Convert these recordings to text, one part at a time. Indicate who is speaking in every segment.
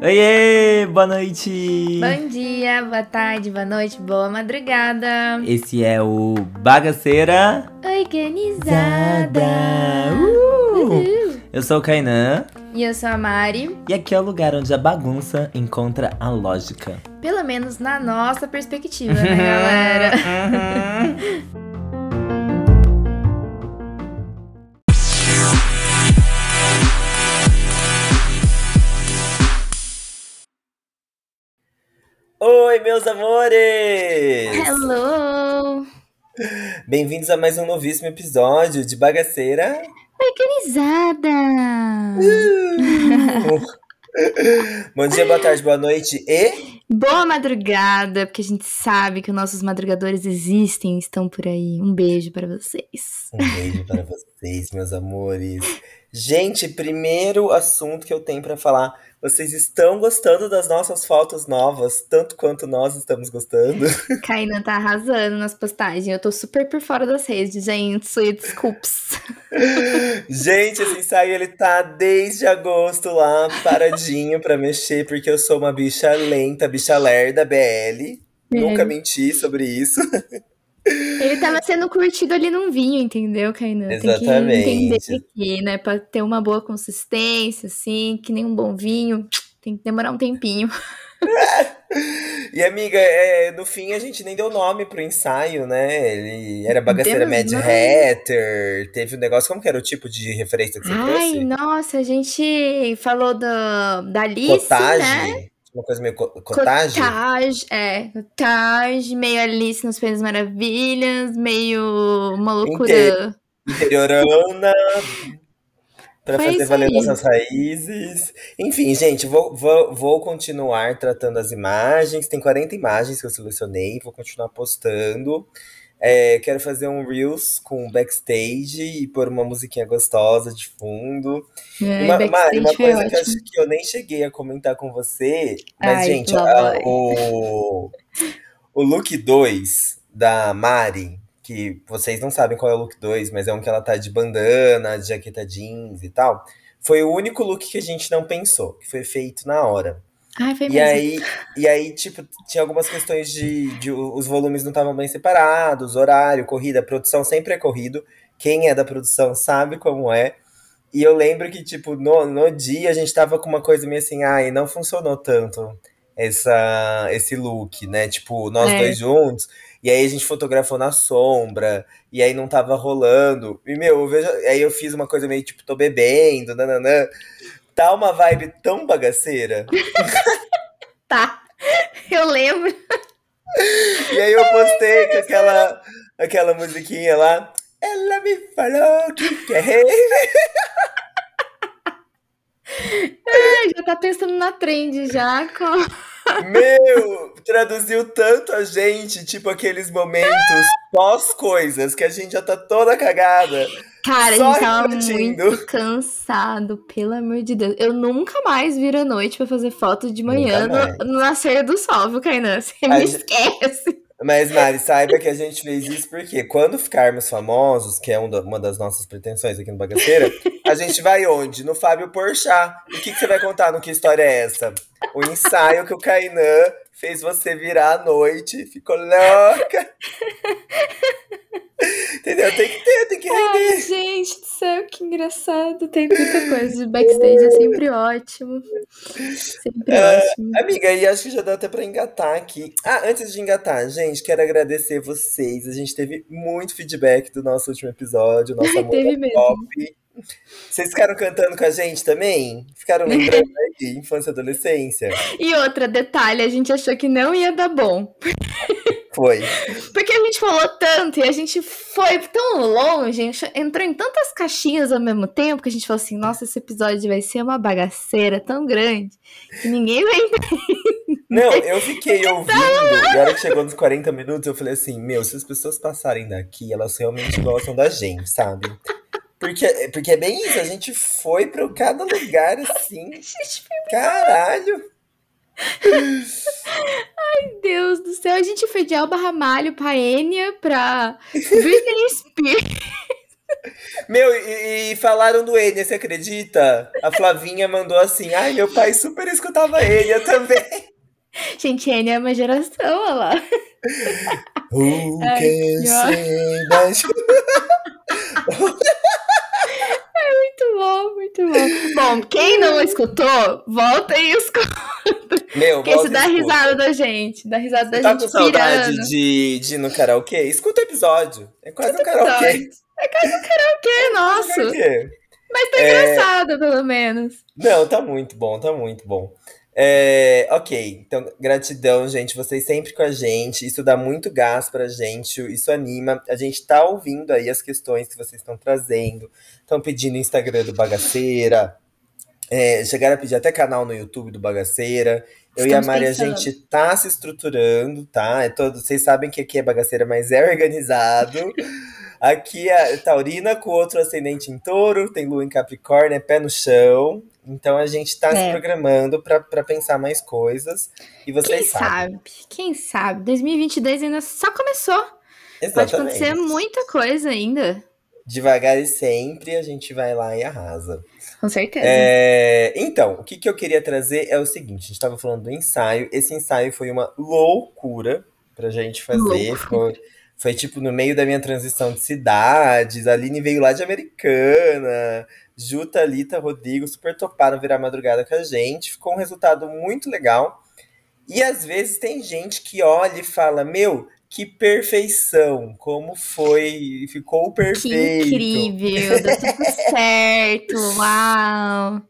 Speaker 1: Oiê, boa noite!
Speaker 2: Bom dia, boa tarde, boa noite, boa madrugada.
Speaker 1: Esse é o Bagaceira
Speaker 2: Organizada.
Speaker 1: Uh!
Speaker 2: Uhul.
Speaker 1: Eu sou o Kainan
Speaker 2: E eu sou a Mari,
Speaker 1: e aqui é o lugar onde a bagunça encontra a lógica.
Speaker 2: pelo menos na nossa perspectiva, né, galera?
Speaker 1: Oi, meus amores!
Speaker 2: Hello!
Speaker 1: Bem-vindos a mais um novíssimo episódio de Bagaceira.
Speaker 2: Organizada!
Speaker 1: Bom dia, boa tarde, boa noite e.
Speaker 2: Boa madrugada, porque a gente sabe que os nossos madrugadores existem e estão por aí. Um beijo para vocês.
Speaker 1: Um beijo para vocês, meus amores. Gente, primeiro assunto que eu tenho para falar. Vocês estão gostando das nossas fotos novas, tanto quanto nós estamos gostando?
Speaker 2: Kainan tá arrasando nas postagens. Eu tô super por fora das redes, gente. Desculpas.
Speaker 1: Gente, esse ensaio ele tá desde agosto lá, paradinho pra mexer, porque eu sou uma bicha lenta, bicha lerda, BL. Nunca menti sobre isso.
Speaker 2: Ele tava sendo curtido ali num vinho, entendeu, Kainan?
Speaker 1: Exatamente.
Speaker 2: Tem que entender que, né? Pra ter uma boa consistência, assim, que nem um bom vinho, tem que demorar um tempinho.
Speaker 1: E amiga, é, no fim a gente nem deu nome pro ensaio, né? Ele era bagaceira
Speaker 2: Demos
Speaker 1: Mad. Hatter, teve um negócio, como que era o tipo de referência que você
Speaker 2: Ai,
Speaker 1: trouxe?
Speaker 2: nossa, a gente falou do, da Alice, né?
Speaker 1: Uma coisa meio co cottage?
Speaker 2: Cottage, é. Cottage, meio Alice nos Países Maravilhas, meio uma loucura.
Speaker 1: Interiorana, pra
Speaker 2: Foi
Speaker 1: fazer
Speaker 2: isso
Speaker 1: valer nossas raízes. Enfim, gente, vou, vou, vou continuar tratando as imagens. Tem 40 imagens que eu selecionei, vou continuar postando. É, quero fazer um Reels com backstage e pôr uma musiquinha gostosa de fundo.
Speaker 2: É,
Speaker 1: Uma, Mari, uma
Speaker 2: foi
Speaker 1: coisa que eu acho que eu nem cheguei a comentar com você, mas,
Speaker 2: Ai,
Speaker 1: gente, a- o, o look 2 da Mari, que vocês não sabem qual é o look 2, mas é um que ela tá de bandana, de jaqueta jeans e tal, foi o único look que a gente não pensou, que foi feito na hora.
Speaker 2: Ai, foi
Speaker 1: E
Speaker 2: mesmo.
Speaker 1: aí, e aí, tipo, tinha algumas questões de, de os volumes não estavam bem separados, horário, corrida, produção sempre é corrido. Quem é da produção sabe como é. E eu lembro que, tipo, no, no dia a gente tava com uma coisa meio assim, ai, não funcionou tanto essa, esse look, né? Tipo, nós
Speaker 2: É.
Speaker 1: dois juntos. E aí a gente fotografou na sombra, e aí não tava rolando. E, meu, eu vejo, aí eu fiz uma coisa meio tipo, tô bebendo, nananã. Tá uma vibe tão bagaceira.
Speaker 2: Tá. Eu lembro.
Speaker 1: E aí eu postei com aquela, aquela musiquinha lá. Ela me falou que quer.
Speaker 2: Ai, já tá pensando na trend já. Com...
Speaker 1: Meu, traduziu tanto a gente, tipo aqueles momentos pós-coisas, que a gente já tá toda cagada.
Speaker 2: Cara,
Speaker 1: Só
Speaker 2: a gente tava muito cansado, pelo amor de Deus. Eu nunca mais viro à noite pra fazer foto de manhã no, no nascer do sol, viu, Kainan? Você
Speaker 1: A
Speaker 2: me
Speaker 1: gente-
Speaker 2: esquece.
Speaker 1: Mas, Mari, saiba que a gente fez isso porque quando ficarmos famosos, que é um uma das nossas pretensões aqui no Bagaceira, a gente vai onde? No Fábio Porchat. O que, que você vai contar no Que História é Essa? O ensaio que o Kainan fez você virar à noite, ficou louca. Entendeu? Tem que ter, tem que render.
Speaker 2: Ai, gente do céu, que engraçado. Tem muita coisa. O backstage é sempre ótimo. Sempre
Speaker 1: É,
Speaker 2: ótimo.
Speaker 1: Amiga, e acho que já dá até pra engatar aqui. Ah, antes de engatar, gente, quero agradecer vocês. A gente teve muito feedback do nosso último episódio, nosso amor
Speaker 2: Teve mesmo.
Speaker 1: top. Vocês ficaram cantando com a gente também? Ficaram lembrando aí, infância e adolescência?
Speaker 2: E outra, detalhe, a gente achou que não ia dar bom.
Speaker 1: Foi.
Speaker 2: Porque a gente falou tanto e a gente foi tão longe, entrou em tantas caixinhas ao mesmo tempo que a gente falou assim: nossa, esse episódio vai ser uma bagaceira tão grande que ninguém vai entender.
Speaker 1: Não, eu fiquei ouvindo, e a hora que chegou nos 40 minutos, eu falei assim, meu, se as pessoas passarem daqui, elas realmente gostam da gente, sabe? Porque, porque é bem isso, a gente foi pra cada lugar assim, caralho.
Speaker 2: meu Deus do céu, a gente foi de Alba Ramalho pra Enya, pra Britney Spears.
Speaker 1: Meu, e, e falaram do Enya, você acredita? A Flavinha mandou assim: ai, meu pai super escutava Enya também.
Speaker 2: Gente, Enya é uma geração, olha lá.
Speaker 1: Who
Speaker 2: Ai,
Speaker 1: can say that
Speaker 2: muito bom. Bom, quem não escutou, volta e escuta.
Speaker 1: Meu,
Speaker 2: Porque isso dá
Speaker 1: escuta.
Speaker 2: risada da gente. Dá risada da
Speaker 1: Tá
Speaker 2: gente
Speaker 1: com saudade
Speaker 2: pirando.
Speaker 1: de, de ir no karaokê? Escuta o episódio. É quase um karaokê.
Speaker 2: episódio. É quase um karaokê, nosso.
Speaker 1: Karaokê.
Speaker 2: Mas tá
Speaker 1: É.
Speaker 2: engraçado, pelo menos.
Speaker 1: Não, tá muito bom, tá muito bom. É, ok, então gratidão, gente. Vocês sempre com a gente. Isso dá muito gás pra gente, isso anima. A gente tá ouvindo aí as questões que vocês estão trazendo. Estão pedindo Instagram do Bagaceira. É, chegaram a pedir até canal no YouTube do Bagaceira. Eu e a
Speaker 2: Estamos
Speaker 1: Mari, a
Speaker 2: pensando.
Speaker 1: gente tá se estruturando, tá? É todo, vocês sabem que aqui é bagaceira, mas é organizado. Aqui é Taurina com outro ascendente em touro, tem lua em Capricórnio, é pé no chão. Então a gente tá se
Speaker 2: É.
Speaker 1: programando pra, pra pensar mais coisas. E vocês
Speaker 2: Quem
Speaker 1: sabem.
Speaker 2: sabe? Quem sabe? 2022 ainda só começou. Pode
Speaker 1: Exatamente.
Speaker 2: acontecer muita coisa ainda.
Speaker 1: Devagar e sempre a gente vai lá e arrasa.
Speaker 2: Com certeza.
Speaker 1: É, então, o que, que eu queria trazer é o seguinte: a gente estava falando do ensaio. Esse ensaio foi uma loucura pra gente fazer. Foi, foi tipo no meio da minha transição de cidades. A Aline veio lá de Americana. Ju, Thalita, Rodrigo super toparam virar madrugada com a gente. Ficou um resultado muito legal. E às vezes tem gente que olha e fala: Meu, que perfeição! Como foi? Ficou
Speaker 2: Que
Speaker 1: perfeito.
Speaker 2: incrível, deu tudo certo, uau.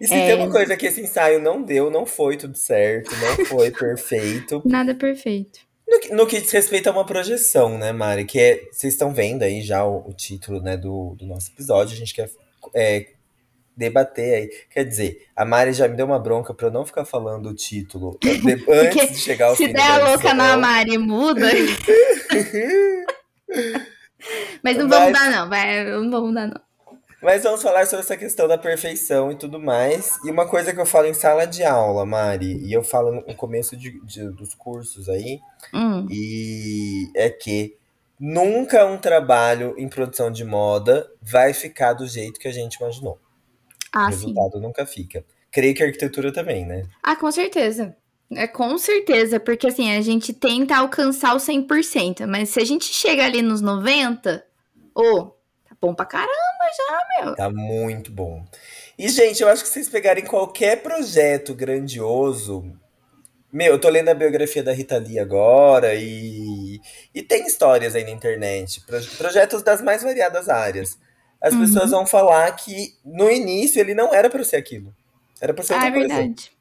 Speaker 1: E se
Speaker 2: É.
Speaker 1: tem uma coisa que esse ensaio não deu, não foi tudo certo, não foi perfeito.
Speaker 2: Nada perfeito.
Speaker 1: No que, no que diz respeito a uma projeção, né, Mari? Que é, vocês estão vendo aí já o, o título né, do, do nosso episódio. A gente quer é, debater aí. Quer dizer, a Mari já me deu uma bronca pra eu não ficar falando o título antes de chegar ao
Speaker 2: Se
Speaker 1: fim
Speaker 2: der a louca na Mari, muda. Mas não
Speaker 1: Mas-
Speaker 2: vamos dar, não. Vai, não vamos dar, não.
Speaker 1: Mas vamos falar sobre essa questão da perfeição e tudo mais. E uma coisa que eu falo em sala de aula, Mari, e eu falo no começo de- de- dos cursos aí,
Speaker 2: Hum,
Speaker 1: E é que nunca um trabalho em produção de moda vai ficar do jeito que a gente imaginou. o
Speaker 2: ah, sim.
Speaker 1: resultado nunca fica. Creio que a arquitetura também, né?
Speaker 2: Ah, com certeza. É com certeza, porque assim, a gente tenta alcançar o 100%, mas se a gente chega ali nos 90, ô, tá bom pra caramba já, meu.
Speaker 1: Tá muito bom. E, gente, eu acho que vocês pegarem qualquer projeto grandioso. Meu, eu tô lendo a biografia da Rita Lee agora e, e tem histórias aí na internet, pro- projetos das mais variadas áreas. As
Speaker 2: Uhum.
Speaker 1: pessoas vão falar que no início ele não era pra ser aquilo. Era pra ser outra
Speaker 2: Ah, é
Speaker 1: coisa.
Speaker 2: verdade.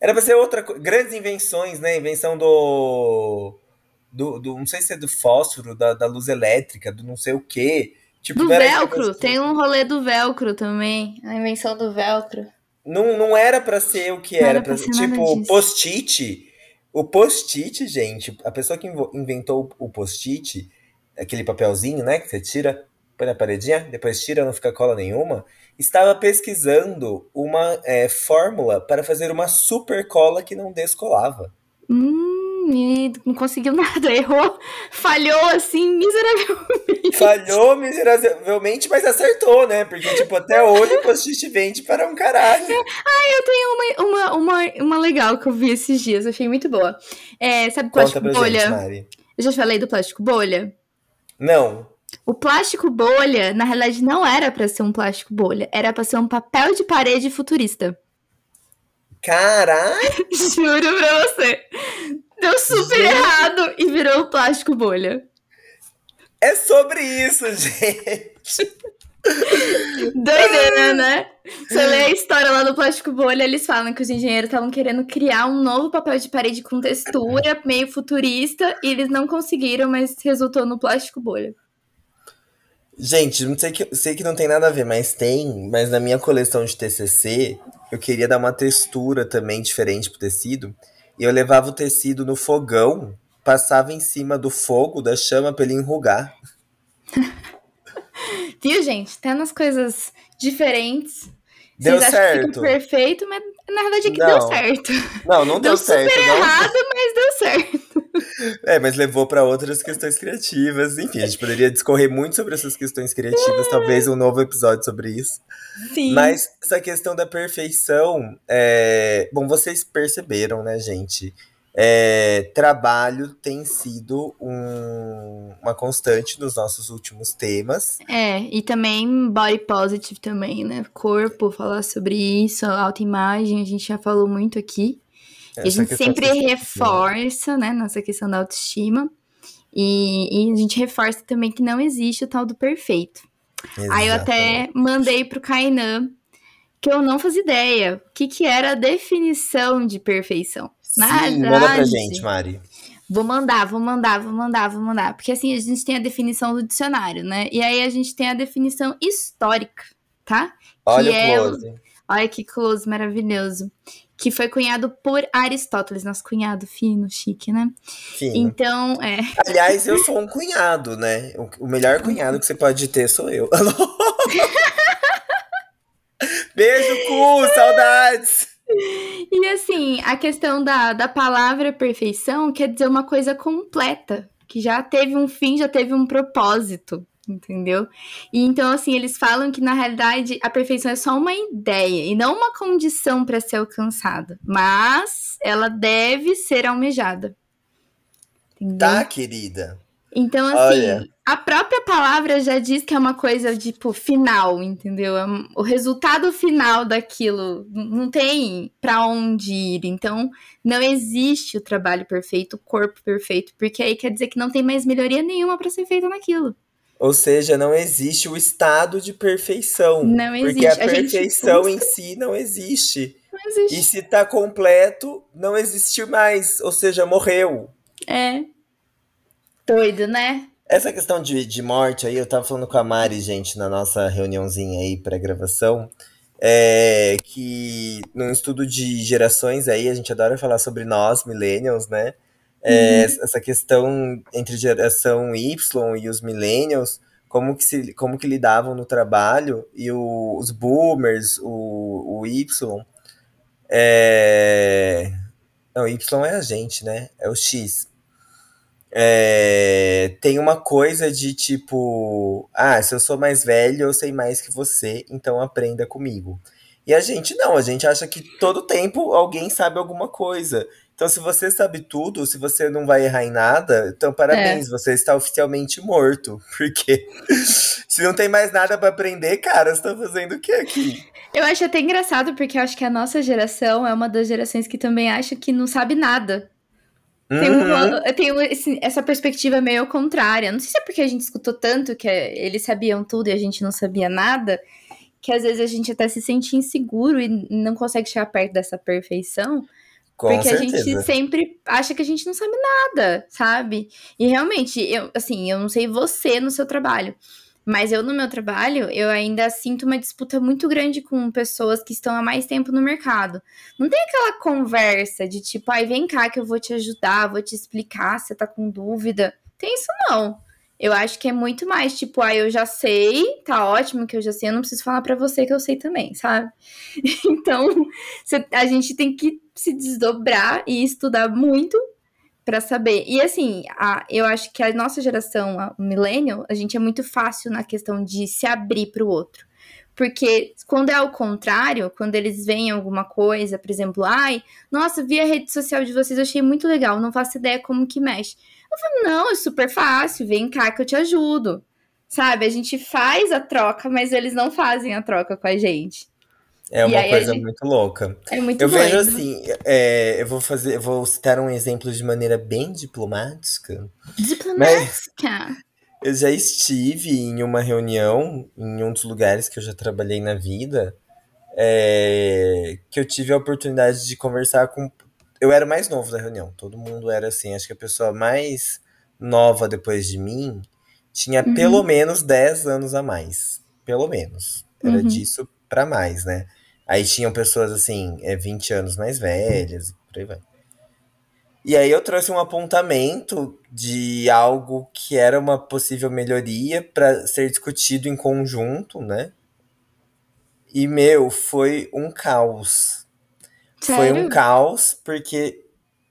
Speaker 1: Era pra ser outra coisa. Grandes invenções, né? Invenção do, do, do- Não sei se é do fósforo, da, da luz elétrica, do não sei o quê. Tipo,
Speaker 2: Do velcro, tem um rolê do velcro também. A invenção do velcro.
Speaker 1: Não, não era pra ser o que
Speaker 2: Não
Speaker 1: era.
Speaker 2: era pra ser
Speaker 1: tipo, post-it. O post-it, gente, a pessoa que inventou o post-it, aquele papelzinho, né? Que você tira, põe na paredinha, depois tira, não fica cola nenhuma. Estava pesquisando uma é, fórmula para fazer uma super cola que não descolava.
Speaker 2: Hum, e não conseguiu nada, errou, falhou assim miseravelmente.
Speaker 1: Falhou miseravelmente, mas acertou, né? Porque, tipo, até hoje o post-it vende para um caralho.
Speaker 2: Eu tenho uma, uma, uma, uma legal que eu vi esses dias, achei muito boa. É, sabe plástico bolha?
Speaker 1: gente, Mari.
Speaker 2: Eu já falei do plástico bolha?
Speaker 1: Não.
Speaker 2: O plástico bolha, na realidade, não era pra ser um plástico bolha, era pra ser um papel de parede futurista.
Speaker 1: Caralho!
Speaker 2: Juro pra você. Deu super
Speaker 1: Gente.
Speaker 2: errado e virou um plástico bolha.
Speaker 1: É sobre isso, gente.
Speaker 2: Doideira, né? Você lê a história lá do plástico bolha, eles falam que os engenheiros estavam querendo criar um novo papel de parede com textura, meio futurista, e eles não conseguiram, mas resultou no plástico bolha.
Speaker 1: Gente, não sei que, sei que não tem nada a ver, mas tem. Mas na minha coleção de TCC, eu queria dar uma textura também diferente pro tecido. E eu levava o tecido no fogão, passava em cima do fogo, da chama pra ele enrugar.
Speaker 2: Viu, gente? Tem umas coisas diferentes.
Speaker 1: Deu
Speaker 2: Vocês acham que
Speaker 1: certo.
Speaker 2: fica perfeito, mas na verdade é que não. deu certo.
Speaker 1: Não, não deu, deu certo.
Speaker 2: Super
Speaker 1: não.
Speaker 2: errado, mas deu certo.
Speaker 1: É, mas levou para outras questões criativas. Enfim, a gente poderia discorrer muito sobre essas questões criativas, talvez um novo episódio sobre isso.
Speaker 2: Sim.
Speaker 1: Mas essa questão da perfeição, é... bom, vocês perceberam, né, gente? É, trabalho tem sido um, uma constante nos nossos últimos temas.
Speaker 2: É, e também body positive também, né? Corpo, falar sobre isso, autoimagem, a gente já falou muito aqui. Essa e a gente sempre reforça, né, nessa questão da autoestima. E, e, a gente reforça também que não existe o tal do perfeito. Exatamente. Aí eu até mandei pro Kainan que eu não fazia ideia o que, que era a definição de perfeição.
Speaker 1: Sim, verdade, manda pra gente, Mari.
Speaker 2: Vou mandar, vou mandar, vou mandar, vou mandar. Porque assim, a gente tem a definição do dicionário, né? E aí a gente tem a definição histórica, tá?
Speaker 1: Olha que o close. É...
Speaker 2: Olha que close maravilhoso. Que foi cunhado por Aristóteles, nosso cunhado fino, chique, né?
Speaker 1: Fino.
Speaker 2: Então, é.
Speaker 1: Aliás, eu sou um cunhado, né? O melhor cunhado que você pode ter sou eu. Beijo, cu, saudades!
Speaker 2: E assim, a questão da, da palavra perfeição quer dizer uma coisa completa, que já teve um fim, já teve um propósito, entendeu? E então, assim, eles falam que na realidade a perfeição é só uma ideia e não uma condição para ser alcançada, mas ela deve ser almejada.
Speaker 1: Entendeu? Tá, querida.
Speaker 2: Então, assim, Olha. A própria palavra já diz que é uma coisa, tipo, final, entendeu? É o resultado final daquilo não tem para onde ir. Então, não existe o trabalho perfeito, o corpo perfeito, porque aí quer dizer que não tem mais melhoria nenhuma para ser feita naquilo.
Speaker 1: Ou seja, não existe o estado de perfeição.
Speaker 2: Não existe.
Speaker 1: Porque a, a perfeição em si não existe.
Speaker 2: Não existe.
Speaker 1: E se tá completo, não existe mais. Ou seja, morreu.
Speaker 2: É. Doido, né?
Speaker 1: Essa questão de, de morte aí, eu tava falando com a Mari, gente, na nossa reuniãozinha aí pré-gravação, é, que num estudo de gerações aí, a gente adora falar sobre nós, millennials, né? É, uhum. Essa questão entre geração Y e os millennials, como que, se, como que lidavam no trabalho, e o, os boomers, o, o Y, é... Não, Y é a gente, né? É o X é, tem uma coisa de tipo, ah, se eu sou mais velho, eu sei mais que você, então aprenda comigo. E a gente não, a gente acha que todo tempo alguém sabe alguma coisa. Então, se você sabe tudo, se você não vai errar em nada, então parabéns, é. você está oficialmente morto. Porque se não tem mais nada para aprender, cara, você tá fazendo o que aqui?
Speaker 2: Eu acho até engraçado, porque eu acho que a nossa geração é uma das gerações que também acha que não sabe nada. Tem uhum. eu tenho esse, essa perspectiva meio contrária. Não sei se é porque a gente escutou tanto que eles sabiam tudo e a gente não sabia nada, que às vezes a gente até se sente inseguro e não consegue chegar perto dessa perfeição.
Speaker 1: Com
Speaker 2: porque
Speaker 1: certeza.
Speaker 2: a gente sempre acha que a gente não sabe nada, sabe? E realmente, eu, assim, eu não sei você no seu trabalho, mas eu, no meu trabalho, eu ainda sinto uma disputa muito grande com pessoas que estão há mais tempo no mercado. Não tem aquela conversa de tipo, ai, vem cá que eu vou te ajudar, vou te explicar você tá com dúvida. Tem isso não. Eu acho que é muito mais tipo, ah, eu já sei, tá ótimo que eu já sei, eu não preciso falar para você que eu sei também, sabe? Então, a gente tem que se desdobrar e estudar muito para saber. E assim, a, eu acho que a nossa geração, a millennial, a gente é muito fácil na questão de se abrir para o outro. Porque quando é ao contrário, quando eles veem alguma coisa, por exemplo, ai, nossa, vi a rede social de vocês, achei muito legal, não faço ideia como que mexe. Eu falo, não, é super fácil, vem cá que eu te ajudo. Sabe? A gente faz a troca, mas eles não fazem a troca com a gente.
Speaker 1: É uma coisa gente... muito louca.
Speaker 2: É muito
Speaker 1: Eu
Speaker 2: doido.
Speaker 1: vejo assim, é, eu vou fazer, eu vou citar um exemplo de maneira bem diplomática.
Speaker 2: Diplomática.
Speaker 1: Eu já estive em uma reunião em um dos lugares que eu já trabalhei na vida, é, que eu tive a oportunidade de conversar com. Eu era o mais novo da reunião. Todo mundo era assim. Acho que a pessoa mais nova depois de mim tinha uhum. pelo menos 10 anos a mais. Pelo menos. Era uhum. disso para mais, né? Aí tinham pessoas assim, é, 20 anos mais velhas, por aí vai. E aí eu trouxe um apontamento de algo que era uma possível melhoria para ser discutido em conjunto, né? E meu, foi um caos. Foi um
Speaker 2: Sério?
Speaker 1: caos, porque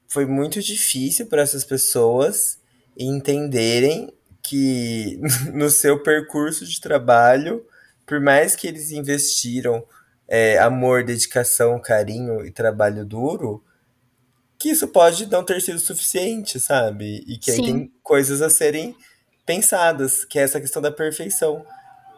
Speaker 1: foi muito difícil para essas pessoas entenderem que no seu percurso de trabalho, por mais que eles investiram é, amor, dedicação, carinho e trabalho duro, que isso pode não ter sido suficiente, sabe? E que aí tem coisas a serem pensadas, que é essa questão da perfeição.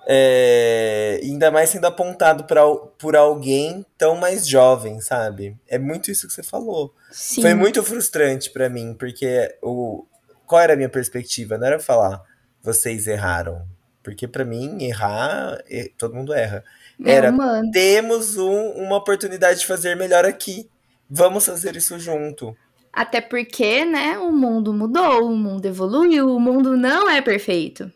Speaker 1: É, ainda mais sendo apontado pra, por alguém tão mais jovem, sabe? É muito isso que você falou. Foi
Speaker 2: sim.
Speaker 1: muito frustrante pra mim, porque o, qual era a minha perspectiva? Não era falar, vocês erraram. Porque pra mim, errar, e- todo mundo erra. Era, temos um- uma oportunidade de fazer melhor aqui. Vamos fazer isso junto.
Speaker 2: Até porque, né, o mundo mudou, o mundo evoluiu, o mundo não é perfeito.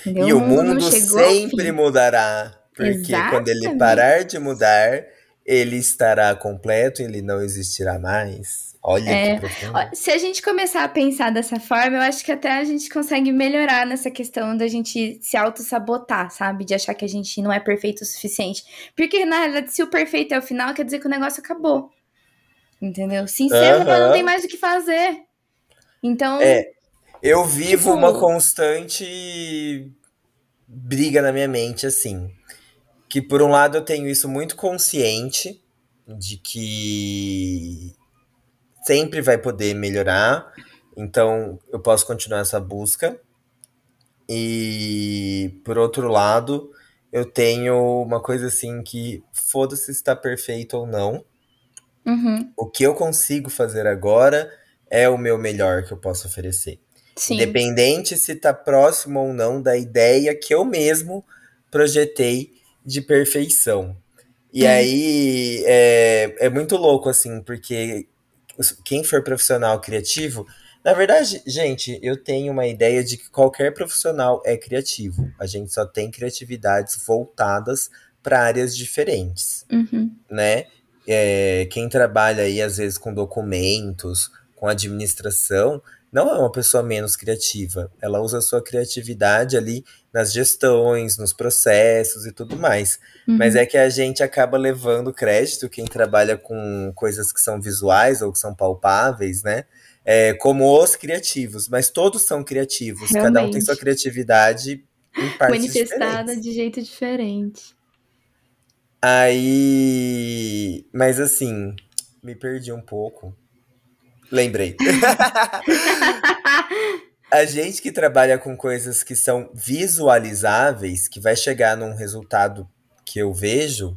Speaker 2: Entendeu?
Speaker 1: E
Speaker 2: O
Speaker 1: o
Speaker 2: mundo não
Speaker 1: mundo sempre mudará, porque quando ele
Speaker 2: Exatamente.
Speaker 1: parar de mudar, ele estará completo, ele não existirá mais. Olha que
Speaker 2: É,
Speaker 1: profundo.
Speaker 2: ó, se a gente começar a pensar dessa forma, eu acho que até a gente consegue melhorar nessa questão da gente se auto-sabotar, sabe? De achar que a gente não é perfeito o suficiente. Porque, na realidade, se o perfeito é o final, quer dizer que o negócio acabou. Entendeu? Se encerrou, não tem mais o que fazer. Então,
Speaker 1: É, eu vivo uma
Speaker 2: tipo,
Speaker 1: constante briga na minha mente, assim. Que por um lado eu tenho isso muito consciente, de que sempre vai poder melhorar, então eu posso continuar essa busca. E por outro lado, eu tenho uma coisa assim que foda-se se está perfeito ou não.
Speaker 2: uhum,
Speaker 1: O que eu consigo fazer agora é o meu melhor que eu posso oferecer.
Speaker 2: sim.
Speaker 1: Independente se está próximo ou não da ideia que eu mesmo projetei de perfeição. E
Speaker 2: É.
Speaker 1: aí é, é muito louco, assim, porque quem for profissional criativo. Na verdade, gente, eu tenho uma ideia de que qualquer profissional é criativo. A gente só tem criatividades voltadas para áreas diferentes
Speaker 2: Uhum.
Speaker 1: né? É, quem trabalha aí, às vezes, com documentos, com administração, não é uma pessoa menos criativa. Ela usa a sua criatividade ali nas gestões, nos processos e tudo mais. Mas
Speaker 2: Uhum.
Speaker 1: é que a gente acaba levando crédito, quem trabalha com coisas que são visuais ou que são palpáveis, né? É, como os criativos. Mas todos são criativos, cada um tem sua
Speaker 2: Realmente.
Speaker 1: criatividade em partes
Speaker 2: Manifestada
Speaker 1: diferentes.
Speaker 2: de jeito diferente.
Speaker 1: Aí. Mas assim, me perdi um pouco. Lembrei. A gente que trabalha com coisas que são visualizáveis, que vai chegar num resultado que eu vejo,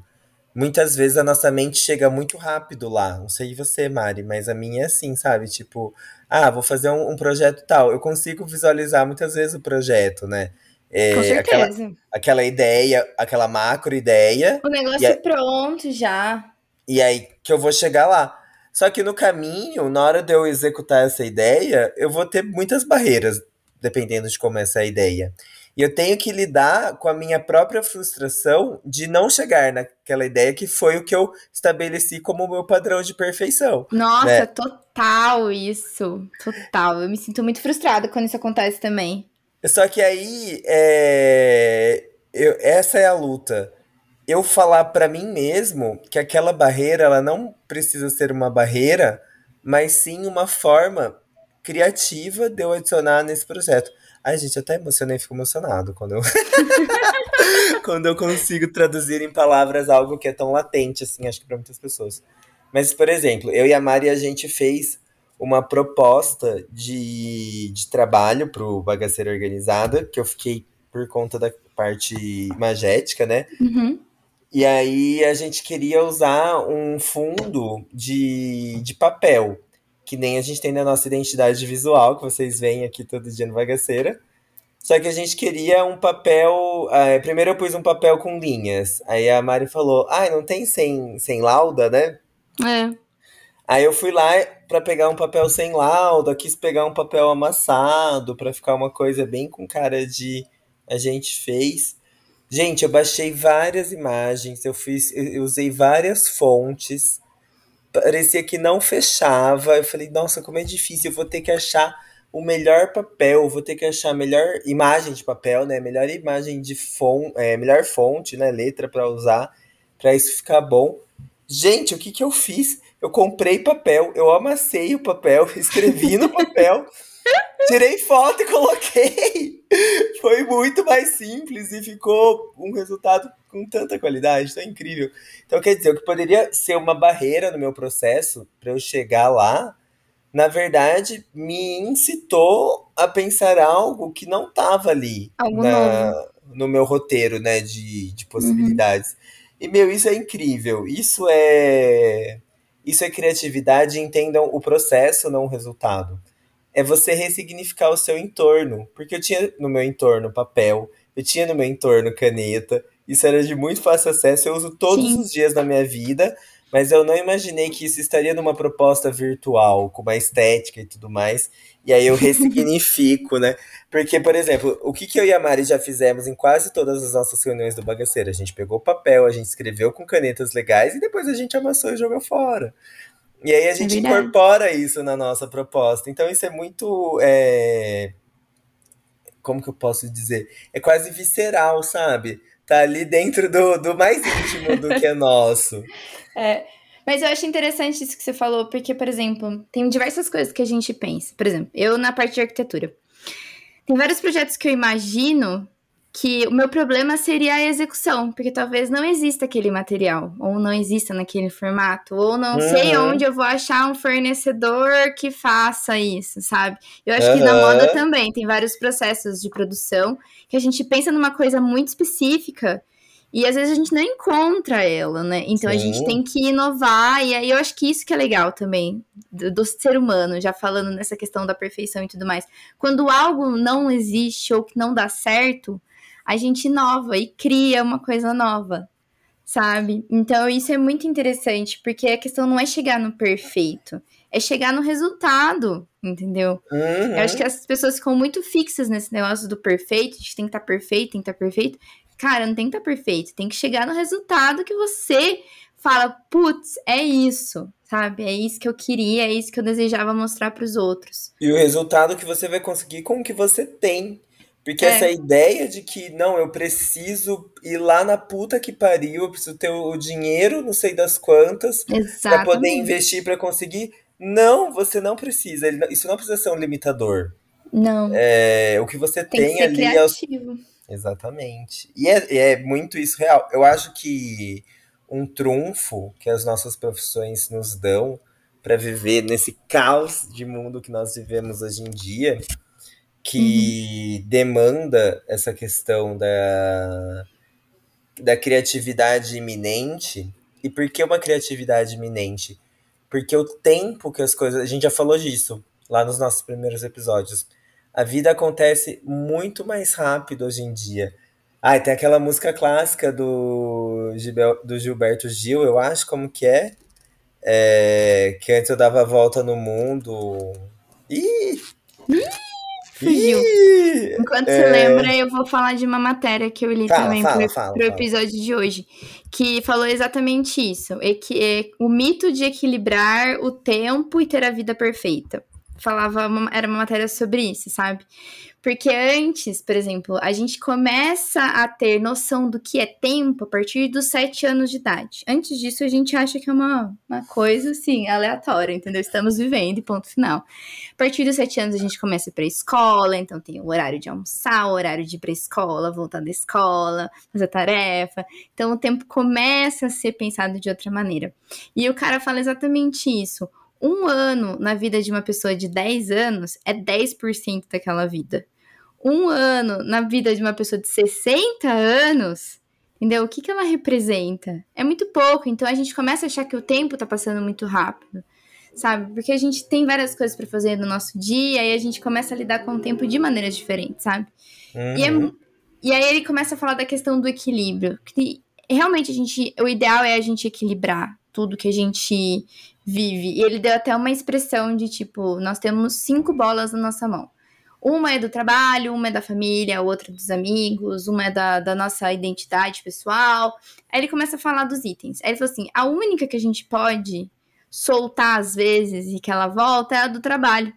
Speaker 1: muitas vezes a nossa mente chega muito rápido lá. Não sei você, Mari, mas a minha é assim, sabe? Tipo, ah, vou fazer um, um projeto tal. Eu consigo visualizar muitas vezes o projeto, né?
Speaker 2: Com
Speaker 1: É, aquela,
Speaker 2: certeza.
Speaker 1: aquela ideia, aquela macro ideia,
Speaker 2: O negócio pronto já.
Speaker 1: e aí que eu vou chegar lá. Só que no caminho, na hora de eu executar essa ideia, eu vou ter muitas barreiras, dependendo de como é essa ideia. E eu tenho que lidar com a minha própria frustração de não chegar naquela ideia que foi o que eu estabeleci como o meu padrão de perfeição,
Speaker 2: Nossa,
Speaker 1: né?
Speaker 2: total isso. Total. Eu me sinto muito frustrada quando isso acontece também.
Speaker 1: Só que aí, é, eu- essa é a luta. Eu falar pra mim mesmo que aquela barreira, ela não precisa ser uma barreira, mas sim uma forma criativa de eu adicionar nesse projeto. Ai, gente, eu até emocionei, fico emocionado quando eu, quando eu consigo traduzir em palavras algo que é tão latente, assim, acho que pra muitas pessoas. Mas, por exemplo, eu e a Mari, a gente fez uma proposta de, de trabalho pro Bagaceira Organizada, que eu fiquei por conta da parte magética, né?
Speaker 2: Uhum.
Speaker 1: E aí a gente queria usar um fundo de, de papel, que nem a gente tem na nossa identidade visual, que vocês veem aqui todo dia no Bagaceira. Só que a gente queria um papel. ah, primeiro eu pus um papel com linhas. Aí a Mari falou: Ah, não tem sem, sem lauda, né?
Speaker 2: É.
Speaker 1: Aí eu fui lá pra pegar um papel sem lauda, quis pegar um papel amassado pra ficar uma coisa bem com cara de a gente fez. Gente, eu baixei várias imagens, eu fiz, eu usei várias fontes, parecia que não fechava. Eu falei, nossa, como é difícil, eu vou ter que achar o melhor papel, vou ter que achar a melhor imagem de papel, né? Melhor imagem de fonte, é, melhor fonte, né? Letra pra usar, pra isso ficar bom. Gente, o que que eu fiz? Eu comprei papel, eu amassei o papel, escrevi no papel, tirei foto e coloquei. Foi muito mais simples e ficou um resultado com tanta qualidade, tão incrível. Então, quer dizer, o que poderia ser uma barreira no meu processo para eu chegar lá, na verdade, me incitou a pensar algo que não estava ali na, no meu roteiro, né, de, de possibilidades. Uhum. E, meu, isso é incrível. Isso é. Isso é criatividade, entendam o processo, não o resultado. É você ressignificar o seu entorno. Porque eu tinha no meu entorno papel, eu tinha no meu entorno caneta. Isso era de muito fácil acesso, eu uso todos Sim. os dias na minha vida, mas eu não imaginei que isso estaria numa proposta virtual, com uma estética e tudo mais. E aí eu ressignifico, né? Porque, por exemplo, o que, que eu e a Mari já fizemos em quase todas as nossas reuniões do Bagaceiro? A gente pegou papel, a gente escreveu com canetas legais e depois a gente amassou e jogou fora. E aí a gente é incorpora isso na nossa proposta. Então isso é muito. É... Como que eu posso dizer? É quase visceral, sabe? Tá ali dentro do, do mais íntimo do que é nosso.
Speaker 2: É, mas eu acho interessante isso que você falou, porque, por exemplo, tem diversas coisas que a gente pensa. Por exemplo, eu na parte de arquitetura. Tem vários projetos que eu imagino que o meu problema seria a execução, porque talvez não exista aquele material, ou não exista naquele formato, ou não uhum. sei onde eu vou achar um fornecedor que faça isso, sabe? Eu acho uhum. que na moda também tem vários processos de produção que a gente pensa numa coisa muito específica e às vezes a gente não encontra ela, né? Então Sim. a gente tem que inovar, e aí eu acho que isso que é legal também do, do, ser humano, já falando nessa questão da perfeição e tudo mais. Quando algo não existe ou que não dá certo, a gente inova e cria uma coisa nova, sabe? Então isso é muito interessante, porque a questão não é chegar no perfeito, é chegar no resultado, entendeu? Uhum. Eu acho que as pessoas ficam muito fixas nesse negócio do perfeito, a gente tem que estar tá perfeito, tem que estar tá perfeito cara, não tem que estar tá perfeito, tem que chegar no resultado que você fala, putz, é isso, sabe? É isso que eu queria, é isso que eu desejava mostrar para os outros.
Speaker 1: E o resultado que você vai conseguir com o que você tem. Porque é. essa ideia de que, não, eu preciso ir lá na puta que pariu, eu preciso ter o dinheiro, não sei das quantas, para poder investir para conseguir. Não, você não precisa. Isso não precisa ser um limitador.
Speaker 2: Não.
Speaker 1: É, o que você tem, tem que ali
Speaker 2: criativo.
Speaker 1: é. Exatamente. E é, é muito isso real. Eu acho que um trunfo que as nossas profissões nos dão para viver nesse caos de mundo que nós vivemos hoje em dia, que uhum. demanda essa questão da, da criatividade iminente. E por que uma criatividade iminente? Porque o tempo que as coisas. A gente já falou disso lá nos nossos primeiros episódios a vida acontece muito mais rápido hoje em dia. Ah, tem aquela música clássica do, Gilbel, do Gilberto Gil, eu acho, como que é? é que antes eu dava a volta no mundo. Ih!
Speaker 2: Fugiu. Enquanto é... você lembra, eu vou falar de uma matéria que eu li fala, também fala, pro episódio de hoje, que falou exatamente isso. É que é o mito de equilibrar o tempo e ter a vida perfeita falava, uma, era uma matéria sobre isso, sabe? Porque antes, por exemplo, a gente começa a ter noção do que é tempo a partir dos sete anos de idade. Antes disso, a gente acha que é uma, uma coisa, assim, aleatória, entendeu? Estamos vivendo e ponto final. A partir dos sete anos, a gente começa a ir pra escola, então tem o horário de almoçar, o horário de ir pra escola, voltar da escola, fazer tarefa. Então, o tempo começa a ser pensado de outra maneira. E o cara fala exatamente isso um ano na vida de uma pessoa de 10 anos é 10% daquela vida. Um ano na vida de uma pessoa de 60 anos, entendeu? O que, que ela representa? É muito pouco, então a gente começa a achar que o tempo tá passando muito rápido, sabe? Porque a gente tem várias coisas para fazer no nosso dia e a gente começa a lidar com o tempo de maneiras diferentes, sabe? Uhum. E, é, uhum. e aí ele começa a falar da questão do equilíbrio, que realmente a gente, o ideal é a gente equilibrar tudo que a gente vive. E ele deu até uma expressão de tipo: nós temos cinco bolas na nossa mão. Uma é do trabalho, uma é da família, outra dos amigos, uma é da, da nossa identidade pessoal. Aí ele começa a falar dos itens. Aí ele falou assim: a única que a gente pode soltar às vezes e que ela volta é a do trabalho.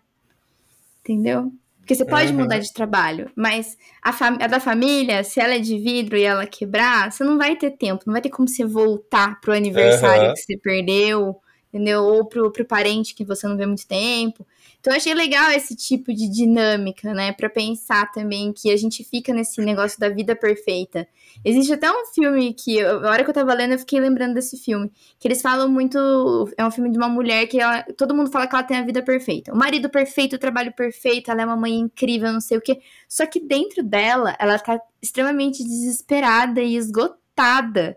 Speaker 2: Entendeu? Porque você pode uhum. mudar de trabalho, mas a, a, da família, se ela é de vidro e ela quebrar, você não vai ter tempo, não vai ter como você voltar pro aniversário uhum. que você perdeu, entendeu? Ou pro, pro parente que você não vê muito tempo. Então achei legal esse tipo de dinâmica, né? Para pensar também que a gente fica nesse negócio da vida perfeita. Existe até um filme que, a hora que eu tava lendo, eu fiquei lembrando desse filme. Que eles falam muito. É um filme de uma mulher que ela, todo mundo fala que ela tem a vida perfeita. O marido perfeito, o trabalho perfeito, ela é uma mãe incrível, não sei o quê. Só que dentro dela, ela tá extremamente desesperada e esgotada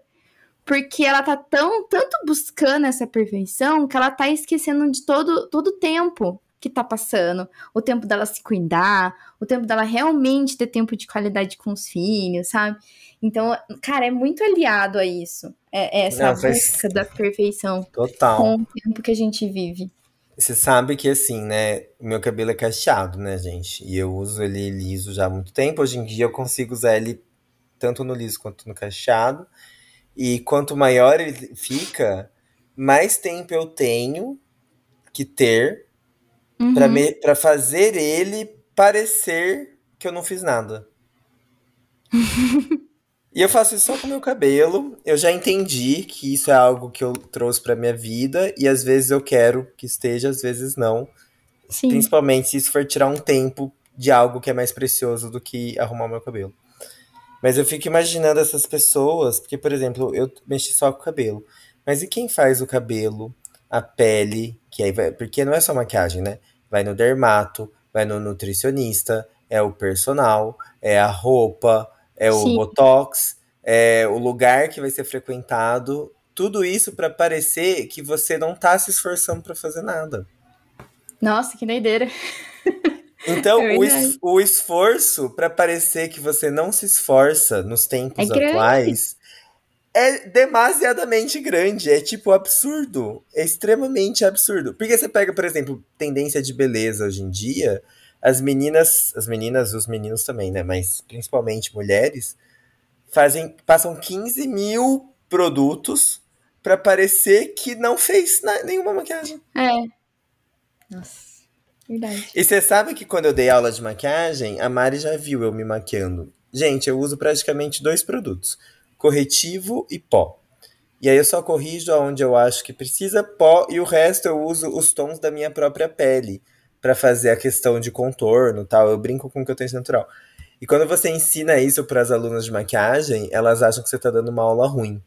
Speaker 2: porque ela tá tão tanto buscando essa perfeição que ela tá esquecendo de todo todo o tempo que tá passando, o tempo dela se cuidar, o tempo dela realmente ter tempo de qualidade com os filhos, sabe? Então, cara, é muito aliado a isso. É, é essa Não, busca da perfeição.
Speaker 1: Total.
Speaker 2: Com o tempo que a gente vive.
Speaker 1: Você sabe que assim, né? Meu cabelo é cacheado, né, gente? E eu uso ele liso já há muito tempo. Hoje em dia eu consigo usar ele tanto no liso quanto no cacheado. E quanto maior ele fica, mais tempo eu tenho que ter uhum. para fazer ele parecer que eu não fiz nada. e eu faço isso só com o meu cabelo. Eu já entendi que isso é algo que eu trouxe para minha vida e às vezes eu quero que esteja, às vezes não. Sim. Principalmente se isso for tirar um tempo de algo que é mais precioso do que arrumar o meu cabelo. Mas eu fico imaginando essas pessoas, porque, por exemplo, eu mexi só com o cabelo. Mas e quem faz o cabelo, a pele, que aí vai, porque não é só maquiagem, né? Vai no dermato, vai no nutricionista, é o personal, é a roupa, é o Sim. botox, é o lugar que vai ser frequentado, tudo isso para parecer que você não tá se esforçando para fazer nada.
Speaker 2: Nossa, que doideira.
Speaker 1: Então, é o, es o esforço para parecer que você não se esforça nos tempos é atuais é demasiadamente grande. É tipo absurdo. É extremamente absurdo. Porque você pega, por exemplo, tendência de beleza hoje em dia, as meninas, as meninas, os meninos também, né? Mas principalmente mulheres, fazem, passam 15 mil produtos para parecer que não fez nenhuma maquiagem.
Speaker 2: É. Nossa. Verdade.
Speaker 1: E você sabe que quando eu dei aula de maquiagem, a Mari já viu eu me maquiando. Gente, eu uso praticamente dois produtos corretivo e pó. E aí eu só corrijo aonde eu acho que precisa pó e o resto eu uso os tons da minha própria pele para fazer a questão de contorno, tal. Eu brinco com o que eu tenho de natural. E quando você ensina isso para as alunas de maquiagem, elas acham que você está dando uma aula ruim.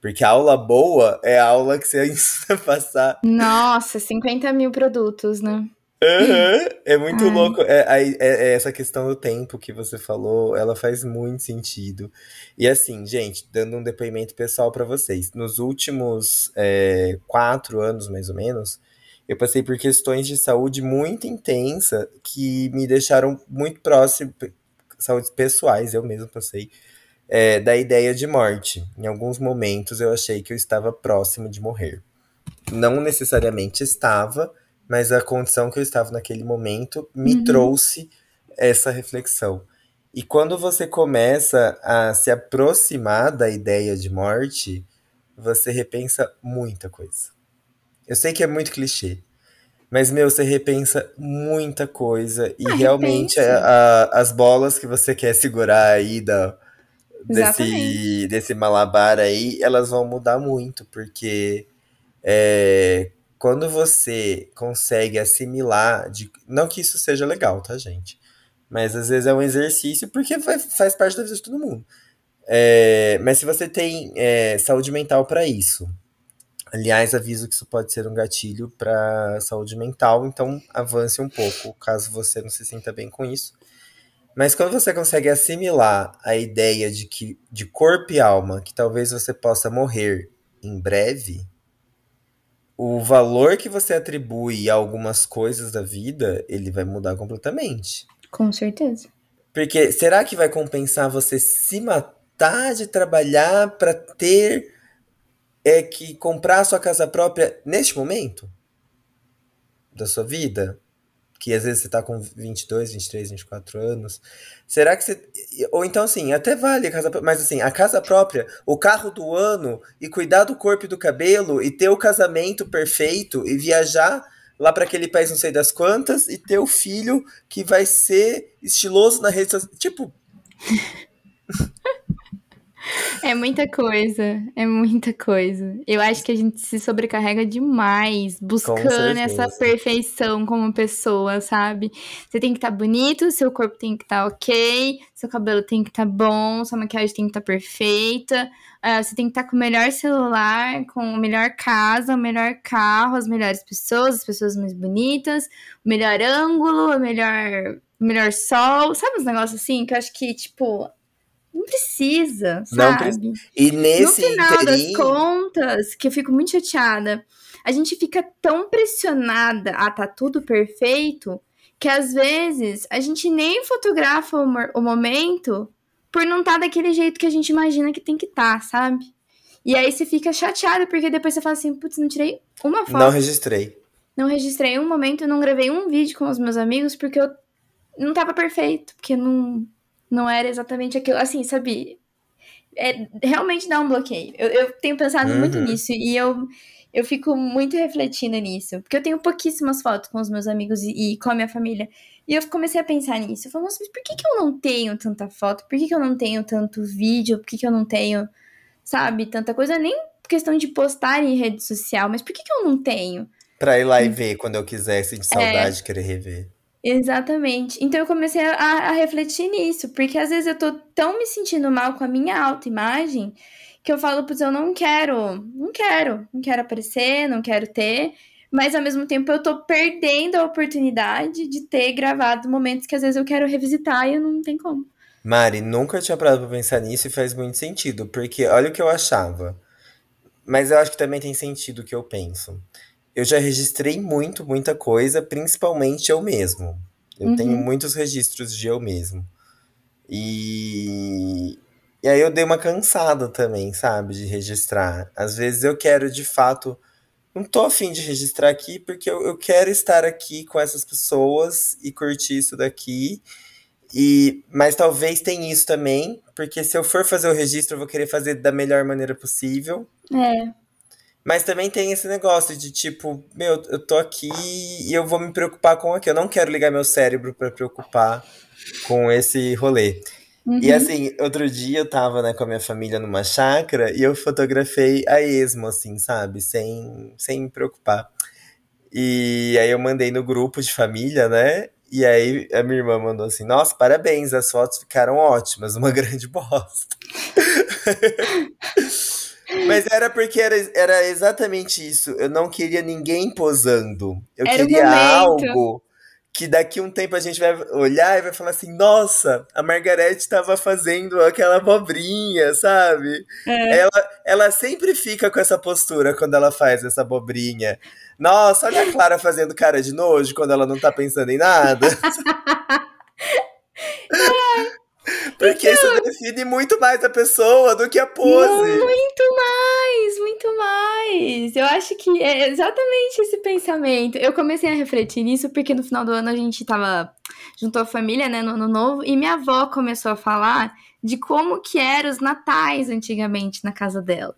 Speaker 1: Porque a aula boa é a aula que você ensina a passar.
Speaker 2: Nossa, 50 mil produtos, né?
Speaker 1: Uhum, é muito Ai. louco. É, é, é, essa questão do tempo que você falou, ela faz muito sentido. E assim, gente, dando um depoimento pessoal para vocês. Nos últimos é, quatro anos, mais ou menos, eu passei por questões de saúde muito intensa que me deixaram muito próximo, saúde pessoais, eu mesmo passei, é, da ideia de morte. Em alguns momentos eu achei que eu estava próximo de morrer. Não necessariamente estava, mas a condição que eu estava naquele momento me uhum. trouxe essa reflexão. E quando você começa a se aproximar da ideia de morte, você repensa muita coisa. Eu sei que é muito clichê, mas, meu, você repensa muita coisa. E ah, realmente a, a, as bolas que você quer segurar aí da, desse, desse malabar aí, elas vão mudar muito, porque é, quando você consegue assimilar, de, não que isso seja legal, tá, gente? Mas às vezes é um exercício porque faz parte da vida de todo mundo. É, mas se você tem é, saúde mental para isso, aliás, aviso que isso pode ser um gatilho para saúde mental, então avance um pouco caso você não se sinta bem com isso. Mas quando você consegue assimilar a ideia de que de corpo e alma, que talvez você possa morrer em breve, o valor que você atribui a algumas coisas da vida, ele vai mudar completamente.
Speaker 2: Com certeza.
Speaker 1: Porque será que vai compensar você se matar de trabalhar para ter é que comprar a sua casa própria neste momento da sua vida? Que às vezes você tá com 22, 23, 24 anos. Será que você. Ou então, assim, até vale a casa mas assim, a casa própria, o carro do ano, e cuidar do corpo e do cabelo, e ter o casamento perfeito, e viajar lá para aquele país não sei das quantas, e ter o filho que vai ser estiloso na rede social. Tipo.
Speaker 2: É muita coisa, é muita coisa. Eu acho que a gente se sobrecarrega demais buscando essa perfeição como pessoa, sabe? Você tem que estar tá bonito, seu corpo tem que estar tá ok, seu cabelo tem que estar tá bom, sua maquiagem tem que estar tá perfeita, uh, você tem que estar tá com o melhor celular, com a melhor casa, o melhor carro, as melhores pessoas, as pessoas mais bonitas, o melhor ângulo, o melhor, o melhor sol, sabe uns negócios assim que eu acho que, tipo, não precisa, sabe? Não
Speaker 1: E nesse
Speaker 2: No final das contas, que eu fico muito chateada, a gente fica tão pressionada a tá tudo perfeito que às vezes a gente nem fotografa o, o momento por não estar tá daquele jeito que a gente imagina que tem que estar, tá, sabe? E aí você fica chateada porque depois você fala assim, putz, não tirei uma foto.
Speaker 1: Não registrei.
Speaker 2: Não registrei um momento, não gravei um vídeo com os meus amigos porque eu não tava perfeito, porque não não era exatamente aquilo. Assim, sabe? É, realmente dá um bloqueio. Eu, eu tenho pensado uhum. muito nisso e eu, eu fico muito refletindo nisso. Porque eu tenho pouquíssimas fotos com os meus amigos e, e com a minha família. E eu comecei a pensar nisso. Eu falei, mas por que, que eu não tenho tanta foto? Por que, que eu não tenho tanto vídeo? Por que, que eu não tenho, sabe, tanta coisa? Nem questão de postar em rede social, mas por que, que eu não tenho?
Speaker 1: Pra ir lá e ver quando eu quiser, de saudade, é, querer rever.
Speaker 2: Exatamente. Então eu comecei a, a, refletir nisso, porque às vezes eu tô tão me sentindo mal com a minha autoimagem que eu falo, putz, eu não quero, não quero, não quero aparecer, não quero ter, mas ao mesmo tempo eu tô perdendo a oportunidade de ter gravado momentos que às vezes eu quero revisitar e eu não tem como.
Speaker 1: Mari, nunca tinha parado pra pensar nisso e faz muito sentido, porque olha o que eu achava. Mas eu acho que também tem sentido o que eu penso eu já registrei muito, muita coisa, principalmente eu mesmo. Eu uhum. tenho muitos registros de eu mesmo. E, e aí eu dei uma cansada também, sabe, de registrar. Às vezes eu quero de fato. Não tô afim de registrar aqui porque eu, eu quero estar aqui com essas pessoas e curtir isso daqui. E, mas talvez tenha isso também, porque se eu for fazer o registro, eu vou querer fazer da melhor maneira possível.
Speaker 2: É.
Speaker 1: Mas também tem esse negócio de tipo, meu, eu tô aqui e eu vou me preocupar com aqui. Eu não quero ligar meu cérebro para preocupar com esse rolê. Uhum. E assim, outro dia eu tava né, com a minha família numa chácara e eu fotografei a esmo, assim, sabe? Sem, sem me preocupar. E aí eu mandei no grupo de família, né? E aí a minha irmã mandou assim: Nossa, parabéns, as fotos ficaram ótimas, uma grande bosta. Mas era porque era, era exatamente isso. Eu não queria ninguém posando. Eu era queria algo que daqui um tempo a gente vai olhar e vai falar assim: nossa, a Margarete estava fazendo aquela abobrinha, sabe? É. Ela, ela sempre fica com essa postura quando ela faz essa abobrinha. Nossa, olha a Clara fazendo cara de nojo quando ela não tá pensando em nada. Porque então, isso define muito mais a pessoa do que a pose.
Speaker 2: Muito mais, muito mais. Eu acho que é exatamente esse pensamento. Eu comecei a refletir nisso porque no final do ano a gente tava junto à família, né, no ano novo, e minha avó começou a falar de como que eram os natais antigamente na casa dela.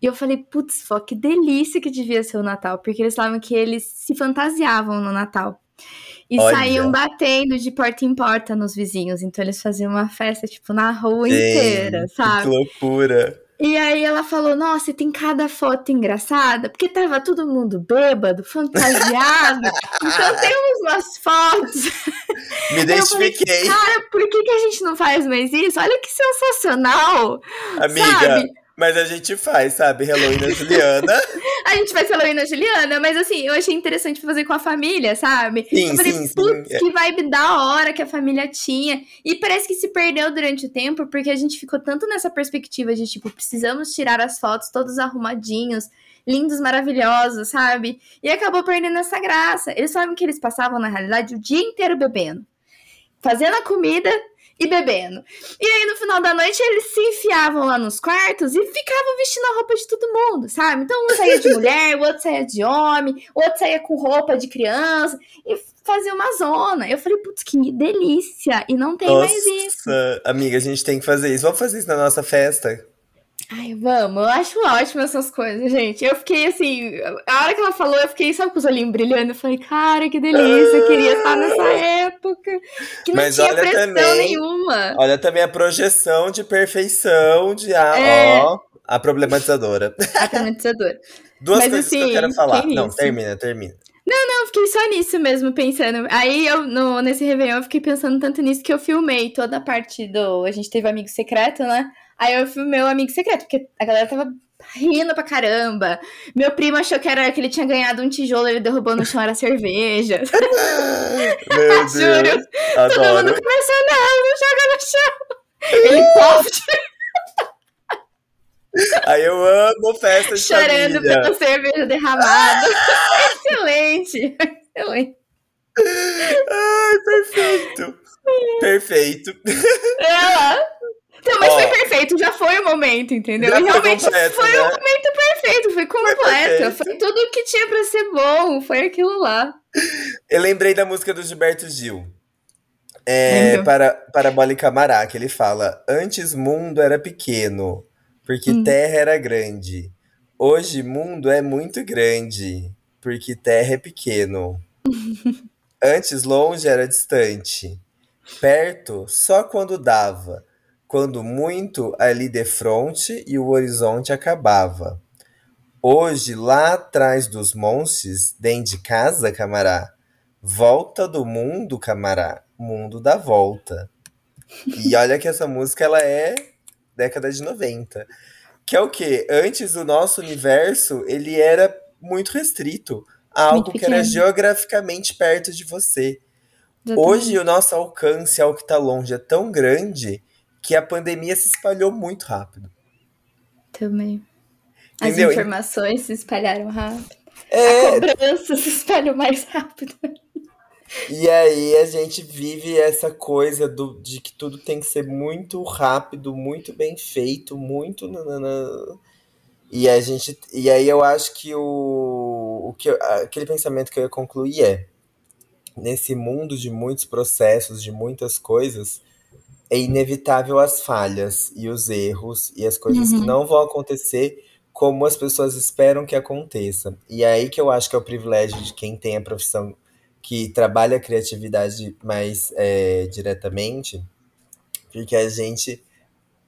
Speaker 2: E eu falei, putz, vó, que delícia que devia ser o Natal, porque eles falavam que eles se fantasiavam no Natal. E Olha. saíam batendo de porta em porta nos vizinhos. Então eles faziam uma festa, tipo, na rua inteira, sabe?
Speaker 1: Que loucura.
Speaker 2: E aí ela falou, nossa, tem cada foto engraçada, porque tava todo mundo bêbado, fantasiado. então temos umas fotos.
Speaker 1: Me identifiquei.
Speaker 2: Falei, Cara, por que, que a gente não faz mais isso? Olha que sensacional. Amiga. Sabe?
Speaker 1: Mas a gente faz, sabe? Halloween na Juliana.
Speaker 2: a gente faz Halloween na Juliana, mas assim, eu achei interessante fazer com a família, sabe?
Speaker 1: Sim,
Speaker 2: eu falei,
Speaker 1: sim,
Speaker 2: putz,
Speaker 1: sim.
Speaker 2: que vibe da hora que a família tinha. E parece que se perdeu durante o tempo, porque a gente ficou tanto nessa perspectiva de, tipo, precisamos tirar as fotos todos arrumadinhos, lindos, maravilhosos, sabe? E acabou perdendo essa graça. Eles falavam que eles passavam, na realidade, o dia inteiro bebendo. Fazendo a comida e bebendo. E aí, no final da noite, eles se enfiavam lá nos quartos e ficavam vestindo a roupa de todo mundo, sabe? Então, um saía de mulher, o outro saía de homem, o outro saía com roupa de criança e fazia uma zona. Eu falei, putz, que delícia! E não tem
Speaker 1: nossa,
Speaker 2: mais isso.
Speaker 1: Amiga, a gente tem que fazer isso. Vamos fazer isso na nossa festa.
Speaker 2: Ai, vamos, eu acho ótimo essas coisas, gente. Eu fiquei assim, a hora que ela falou, eu fiquei, sabe, com os olhinhos brilhando. Eu falei, cara, que delícia, eu queria estar nessa época. Que não
Speaker 1: Mas
Speaker 2: tinha
Speaker 1: olha
Speaker 2: pressão
Speaker 1: também-
Speaker 2: nenhuma.
Speaker 1: Olha também a projeção de perfeição de a,
Speaker 2: É.
Speaker 1: ó, a problematizadora.
Speaker 2: Automatizador.
Speaker 1: Duas
Speaker 2: Mas,
Speaker 1: coisas que eu
Speaker 2: assim,
Speaker 1: quero falar.
Speaker 2: que
Speaker 1: Não,
Speaker 2: isso?
Speaker 1: termina, termina.
Speaker 2: Eu fiquei só nisso mesmo, pensando. Aí eu, no, nesse Réveillon, eu fiquei pensando tanto nisso que eu filmei toda a parte do. A gente teve amigo secreto, né? Aí eu filmei o amigo secreto, porque a galera tava rindo pra caramba. Meu primo achou que era que ele tinha ganhado um tijolo, ele derrubou no chão, era cerveja.
Speaker 1: Meu
Speaker 2: Juro.
Speaker 1: Deus,
Speaker 2: Todo mundo
Speaker 1: adoro.
Speaker 2: começou, não, não joga no chão. Ele pof,
Speaker 1: Aí eu amo festa de
Speaker 2: chorando
Speaker 1: família.
Speaker 2: pela cerveja derramada. excelente, excelente.
Speaker 1: Ai, perfeito. Perfeito.
Speaker 2: Ela. Então, mas
Speaker 1: Ó.
Speaker 2: foi perfeito, já foi o momento, entendeu?
Speaker 1: Já
Speaker 2: E
Speaker 1: foi
Speaker 2: realmente
Speaker 1: completo,
Speaker 2: foi
Speaker 1: né?
Speaker 2: o momento perfeito, foi completo.
Speaker 1: perfeito.
Speaker 2: Foi, tudo o que tinha pra ser bom, foi aquilo lá.
Speaker 1: Eu lembrei da música do Gilberto Gil. É, para, para Bola e Camará, que ele fala: Antes mundo era pequeno, porque
Speaker 2: Hum.
Speaker 1: terra era grande. Hoje mundo é muito grande, porque terra é pequeno. Antes longe era distante, perto só quando dava. Quando muito ali de fronte e o horizonte acabava. Hoje, lá atrás dos montes, dentro de casa, camará, volta do mundo, camará, mundo dá volta. E olha que essa música ela é década de 90. Que é o quê? Antes o nosso universo, ele era muito restrito a algo
Speaker 2: Muito
Speaker 1: que era geograficamente perto de você. Hoje o nosso alcance ao que está longe é tão grande que a pandemia se espalhou muito rápido.
Speaker 2: Também. As
Speaker 1: Entendeu?
Speaker 2: informações se espalharam rápido. A
Speaker 1: É,
Speaker 2: cobrança se espalhou mais rápido.
Speaker 1: E aí a gente vive essa coisa do, de que tudo tem que ser muito rápido, muito bem feito, muito. nananã. E a gente. E aí eu acho que o, o que eu- aquele pensamento que eu ia concluir é nesse mundo de muitos processos, de muitas coisas, é inevitável as falhas e os erros e as coisas
Speaker 2: Uhum.
Speaker 1: que não vão acontecer como as pessoas esperam que aconteça. E é aí que eu acho que é o privilégio de quem tem a profissão que trabalha a criatividade mais é, diretamente, porque a gente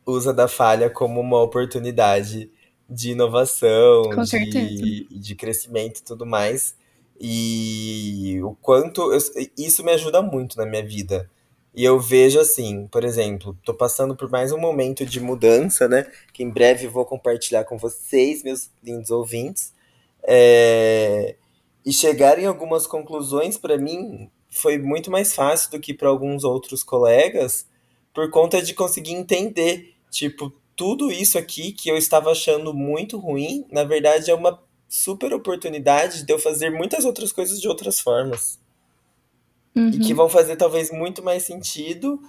Speaker 1: usa da falha como uma oportunidade de inovação, de, de crescimento e tudo mais. E o quanto eu- isso me ajuda muito na minha vida. E eu vejo assim, por exemplo, tô passando por mais um momento de mudança, né? Que em breve vou compartilhar com vocês, meus lindos ouvintes. É, E chegar em algumas conclusões para mim foi muito mais fácil do que para alguns outros colegas, por conta de conseguir entender, tipo, tudo isso aqui que eu estava achando muito ruim, na verdade é uma super oportunidade de eu fazer muitas outras coisas de outras formas.
Speaker 2: Uhum.
Speaker 1: E que vão fazer talvez muito mais sentido.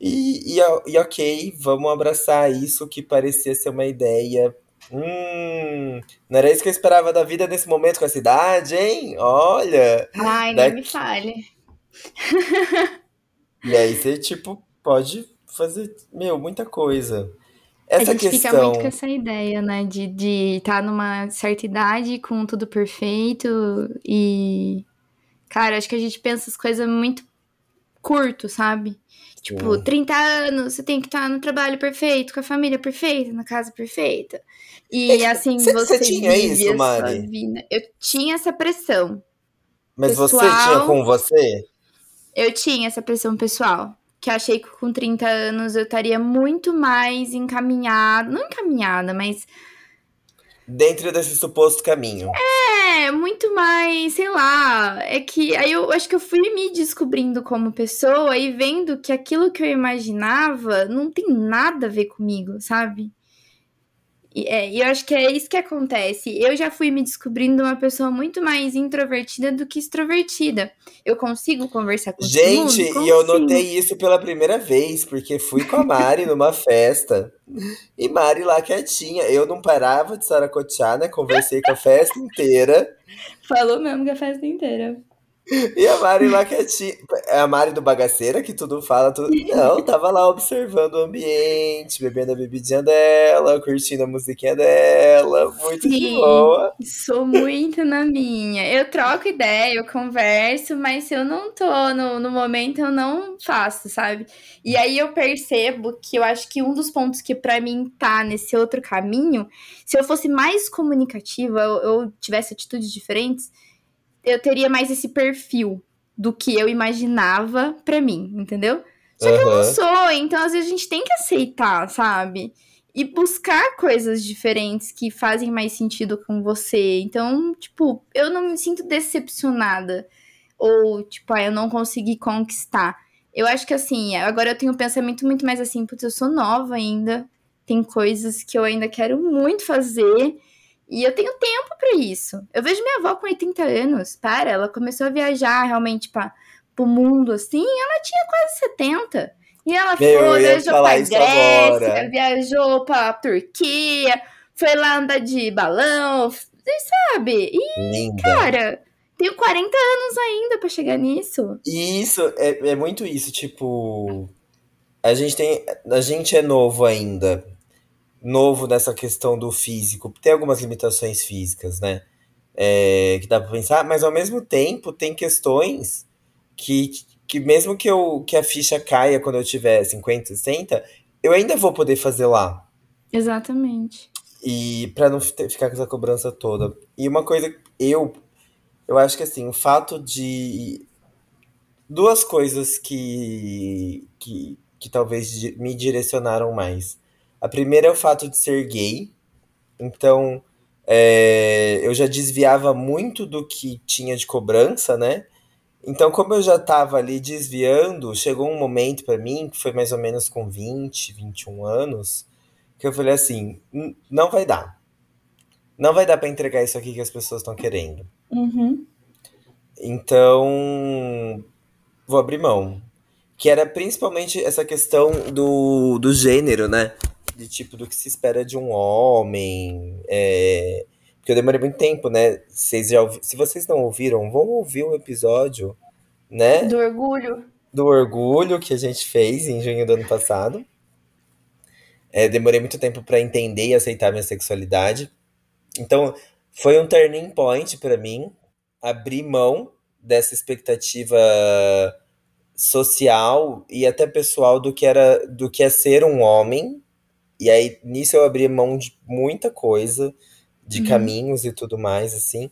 Speaker 1: E, e, e ok, vamos abraçar isso que parecia ser uma ideia. Hum, não era isso que eu esperava da vida nesse momento com a cidade, hein? Olha!
Speaker 2: Ai, nem
Speaker 1: Daqui-
Speaker 2: me fale.
Speaker 1: E aí você, tipo, pode fazer, meu, muita coisa.
Speaker 2: A
Speaker 1: Essa
Speaker 2: gente fica
Speaker 1: questão.
Speaker 2: muito com essa ideia, né? De estar de tá numa certa idade com tudo perfeito e. Cara, acho que a gente pensa as coisas muito curto, sabe? Tipo,
Speaker 1: Sim.
Speaker 2: 30 anos, você tem que estar no trabalho perfeito, com a família perfeita, na casa perfeita. E
Speaker 1: É,
Speaker 2: assim,
Speaker 1: cê-
Speaker 2: você
Speaker 1: cê tinha
Speaker 2: vive
Speaker 1: isso, Mari?
Speaker 2: Eu tinha essa pressão.
Speaker 1: Mas você
Speaker 2: pessoal-
Speaker 1: tinha com você?
Speaker 2: Eu tinha essa pressão pessoal. Que eu achei que com 30 anos eu estaria muito mais encaminhada. Não encaminhada, mas
Speaker 1: Dentro desse suposto caminho.
Speaker 2: É, muito mais, sei lá. É que aí eu acho que eu fui me descobrindo como pessoa e vendo que aquilo que eu imaginava não tem nada a ver comigo, sabe? E, é, e eu acho que é isso que acontece. Eu já fui me descobrindo uma pessoa muito mais introvertida do que extrovertida. Eu consigo conversar com
Speaker 1: Gente,
Speaker 2: mundo?
Speaker 1: e eu notei isso pela primeira vez, porque fui com a Mari numa festa. E Mari lá quietinha. Eu não parava de saracotear, né? Conversei com a festa inteira.
Speaker 2: Falou mesmo que a festa inteira.
Speaker 1: E a Mari lá quietinha. É a Mari do Bagaceira que tudo fala. Tudo... Não, tava lá observando o ambiente, bebendo a bebidinha dela, curtindo a musiquinha dela. Muito Sim, de boa.
Speaker 2: Sou muito na minha. Eu troco ideia, eu converso, mas se eu não tô no, no momento, eu não faço, sabe? E aí eu percebo que eu acho que um dos pontos que para mim tá nesse outro caminho, se eu fosse mais comunicativa, eu, eu tivesse atitudes diferentes eu teria mais esse perfil do que eu imaginava para mim, entendeu? Só que uhum. eu não sou, então às vezes a gente tem que aceitar, sabe? E buscar coisas diferentes que fazem mais sentido com você. Então, tipo, eu não me sinto decepcionada. Ou, tipo, ah, eu não consegui conquistar. Eu acho que assim, agora eu tenho um pensamento muito mais assim, putz, eu sou nova ainda. Tem coisas que eu ainda quero muito fazer. E eu tenho tempo para isso. Eu vejo minha avó com 80 anos, para, ela começou a viajar realmente para o mundo assim, ela tinha quase 70. E ela Meu, foi, viajou pra Grécia, agora. viajou pra Turquia, foi lá andar de balão, sabe? E, Linda. cara, tenho 40 anos ainda para chegar nisso.
Speaker 1: Isso, é, é muito isso, tipo. A gente tem. A gente é novo ainda novo nessa questão do físico. Tem algumas limitações físicas, né? É, que dá para pensar, mas ao mesmo tempo tem questões que, que mesmo que, eu, que a ficha caia quando eu tiver 50, 60, eu ainda vou poder fazer lá.
Speaker 2: Exatamente.
Speaker 1: E para não ficar com essa cobrança toda. E uma coisa, eu eu acho que assim, o fato de duas coisas que que, que talvez me direcionaram mais. A primeira é o fato de ser gay. Então, é, eu já desviava muito do que tinha de cobrança, né? Então, como eu já estava ali desviando, chegou um momento para mim, que foi mais ou menos com 20, 21 anos, que eu falei assim: não vai dar. Não vai dar para entregar isso aqui que as pessoas estão querendo.
Speaker 2: Uhum.
Speaker 1: Então, vou abrir mão. Que era principalmente essa questão do, do gênero, né? De tipo do que se espera de um homem. É... Porque eu demorei muito tempo, né? Vocês já ouvi... Se vocês não ouviram, vão ouvir o episódio, né?
Speaker 2: Do orgulho.
Speaker 1: Do orgulho que a gente fez em junho do ano passado. É, demorei muito tempo para entender e aceitar minha sexualidade. Então, foi um turning point para mim abrir mão dessa expectativa social e até pessoal do que era do que é ser um homem e aí, nisso eu abri mão de muita coisa, de uhum. caminhos e tudo mais, assim.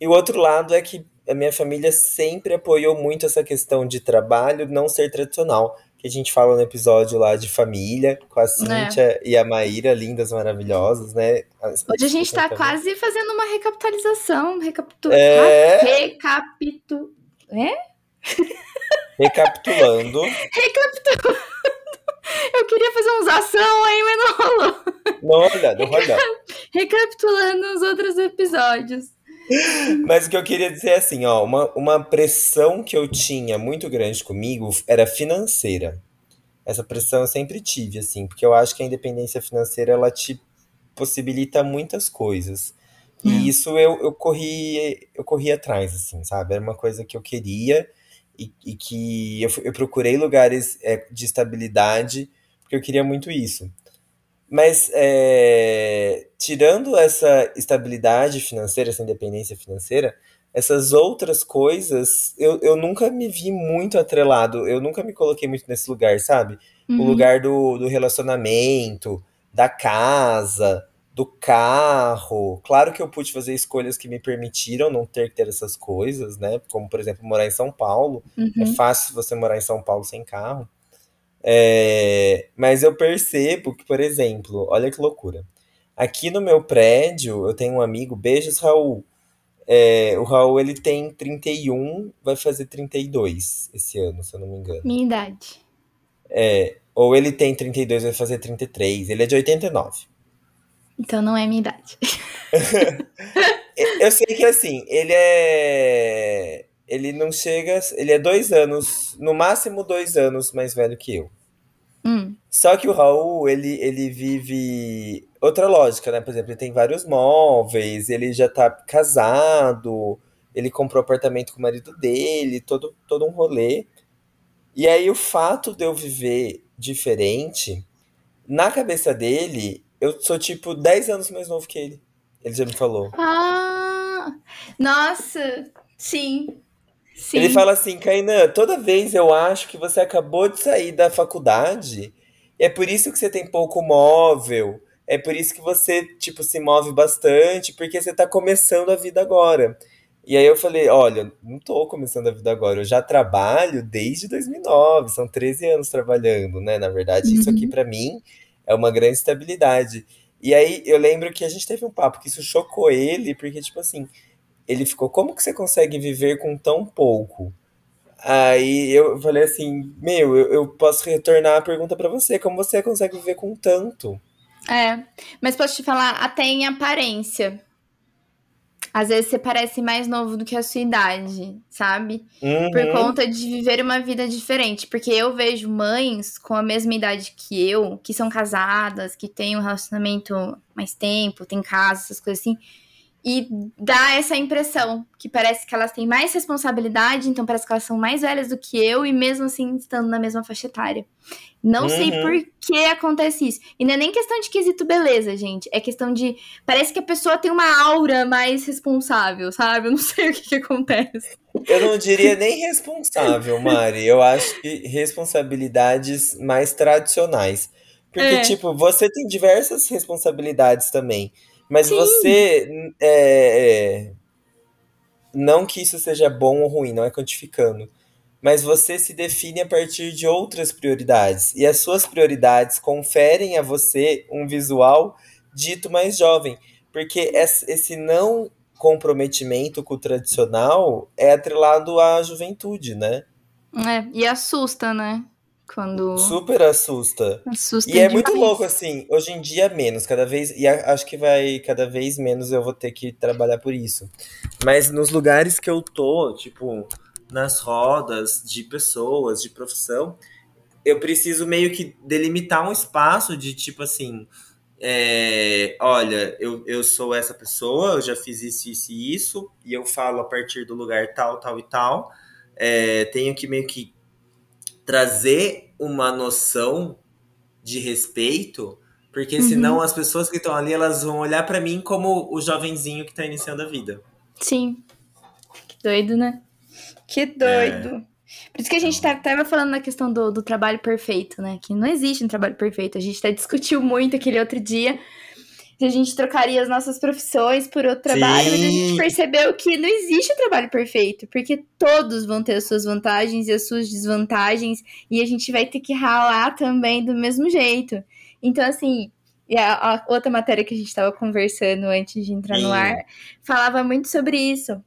Speaker 1: E o outro lado é que a minha família sempre apoiou muito essa questão de trabalho não ser tradicional. Que a gente fala no episódio lá de família, com a Cíntia é. e a Maíra, lindas, maravilhosas, né?
Speaker 2: Hoje a gente tá quase fazendo uma recapitalização. Recapitu... É... Recapitu... É?
Speaker 1: Recapitulando.
Speaker 2: Recapitulando. Eu queria fazer uns ação aí, mas não rolou.
Speaker 1: Não olha, não olha.
Speaker 2: Recapitulando os outros episódios.
Speaker 1: Mas o que eu queria dizer é assim, ó, uma, uma pressão que eu tinha muito grande comigo era financeira. Essa pressão eu sempre tive, assim, porque eu acho que a independência financeira ela te possibilita muitas coisas. E hum. isso eu, eu corri eu corri atrás, assim, sabe? Era uma coisa que eu queria e, e que eu, eu, procurei lugares é, de estabilidade porque eu queria muito isso. Mas é, tirando essa estabilidade financeira, essa independência financeira, essas outras coisas eu, eu nunca me vi muito atrelado, eu nunca me coloquei muito nesse lugar, sabe? Uhum. O lugar do, do relacionamento, da casa, do carro. Claro que eu pude fazer escolhas que me permitiram não ter que ter essas coisas, né? Como, por exemplo, morar em São Paulo. É uhum. É fácil você morar em São Paulo sem carro. É... Mas eu percebo que, por exemplo, olha que loucura. Aqui no meu prédio, eu tenho um amigo, beijos, Raul. É, o Raul, ele tem 31, vai fazer 32 esse ano, se eu não me engano.
Speaker 2: Minha idade.
Speaker 1: É, ou ele tem 32, vai fazer 33. Ele é de 89.
Speaker 2: Então não é minha idade.
Speaker 1: eu sei que assim, ele é. Ele não chega. Ele é dois anos, no máximo dois anos mais velho que eu.
Speaker 2: Hum.
Speaker 1: Só que o Raul, ele, ele vive outra lógica, né? Por exemplo, ele tem vários móveis, ele já tá casado, ele comprou apartamento com o marido dele, todo, todo um rolê. E aí o fato de eu viver diferente, na cabeça dele, eu sou tipo 10 anos mais novo que ele. Ele já me falou.
Speaker 2: Ah, nossa, sim. Sim.
Speaker 1: Ele fala assim, Kainan, toda vez eu acho que você acabou de sair da faculdade, é por isso que você tem pouco móvel, é por isso que você, tipo, se move bastante, porque você tá começando a vida agora. E aí eu falei, olha, não tô começando a vida agora, eu já trabalho desde 2009, são 13 anos trabalhando, né? Na verdade, isso aqui
Speaker 2: Uhum.
Speaker 1: para mim é uma grande estabilidade. E aí eu lembro que a gente teve um papo que isso chocou ele, porque tipo assim, ele ficou, como que você consegue viver com tão pouco? Aí eu falei assim, meu, eu, eu posso retornar a pergunta pra você, como você consegue viver com tanto?
Speaker 2: É, mas posso te falar, até em aparência. Às vezes você parece mais novo do que a sua idade, sabe? Por
Speaker 1: Uhum,
Speaker 2: conta de viver uma vida diferente. Porque eu vejo mães com a mesma idade que eu, que são casadas, que têm um relacionamento mais tempo, tem casa, essas coisas assim. E dá essa impressão que parece que elas têm mais responsabilidade, então parece que elas são mais velhas do que eu, e mesmo assim estando na mesma faixa etária. Não sei
Speaker 1: uhum.
Speaker 2: por que acontece isso. E não é nem questão de quesito beleza, gente. É questão de. Parece que a pessoa tem uma aura mais responsável, sabe? Eu não sei o que, que acontece.
Speaker 1: Eu não diria nem responsável, Mari. Eu acho que responsabilidades mais tradicionais. Porque,
Speaker 2: É.
Speaker 1: tipo, você tem diversas responsabilidades também. Mas
Speaker 2: Sim.
Speaker 1: você. é, é, não que isso seja bom ou ruim, não é quantificando. Mas você se define a partir de outras prioridades. E as suas prioridades conferem a você um visual dito mais jovem. Porque es- esse não comprometimento com o tradicional é atrelado à juventude, né?
Speaker 2: É, e assusta, né? Quando.
Speaker 1: Super assusta.
Speaker 2: Assusta
Speaker 1: E é muito louco, assim, hoje em dia menos, cada vez, e acho que vai cada vez menos eu vou ter que trabalhar por isso. Mas nos lugares que eu tô, tipo, nas rodas de pessoas, de profissão, eu preciso meio que delimitar um espaço de tipo assim, é, olha, eu, eu sou essa pessoa, eu já fiz isso, isso e isso, e eu falo a partir do lugar tal, tal e tal. É, tenho que meio que trazer uma noção de respeito, porque senão
Speaker 2: Uhum.
Speaker 1: as pessoas que estão ali, elas vão olhar pra mim como o jovenzinho que tá iniciando a vida.
Speaker 2: Sim. Que doido, né? Que doido. Por isso que a gente tá, tava falando na questão do, do trabalho perfeito, né? Que não existe um trabalho perfeito. A gente até discutiu muito aquele outro dia se a gente trocaria as nossas profissões por outro trabalho, mas a gente
Speaker 1: Sim.
Speaker 2: percebeu que não existe um trabalho perfeito, porque todos vão ter as suas vantagens e as suas desvantagens, e a gente vai ter que ralar também do mesmo jeito. Então, assim, e a, a outra matéria que a gente estava conversando antes de entrar no
Speaker 1: Sim.
Speaker 2: ar falava muito sobre isso.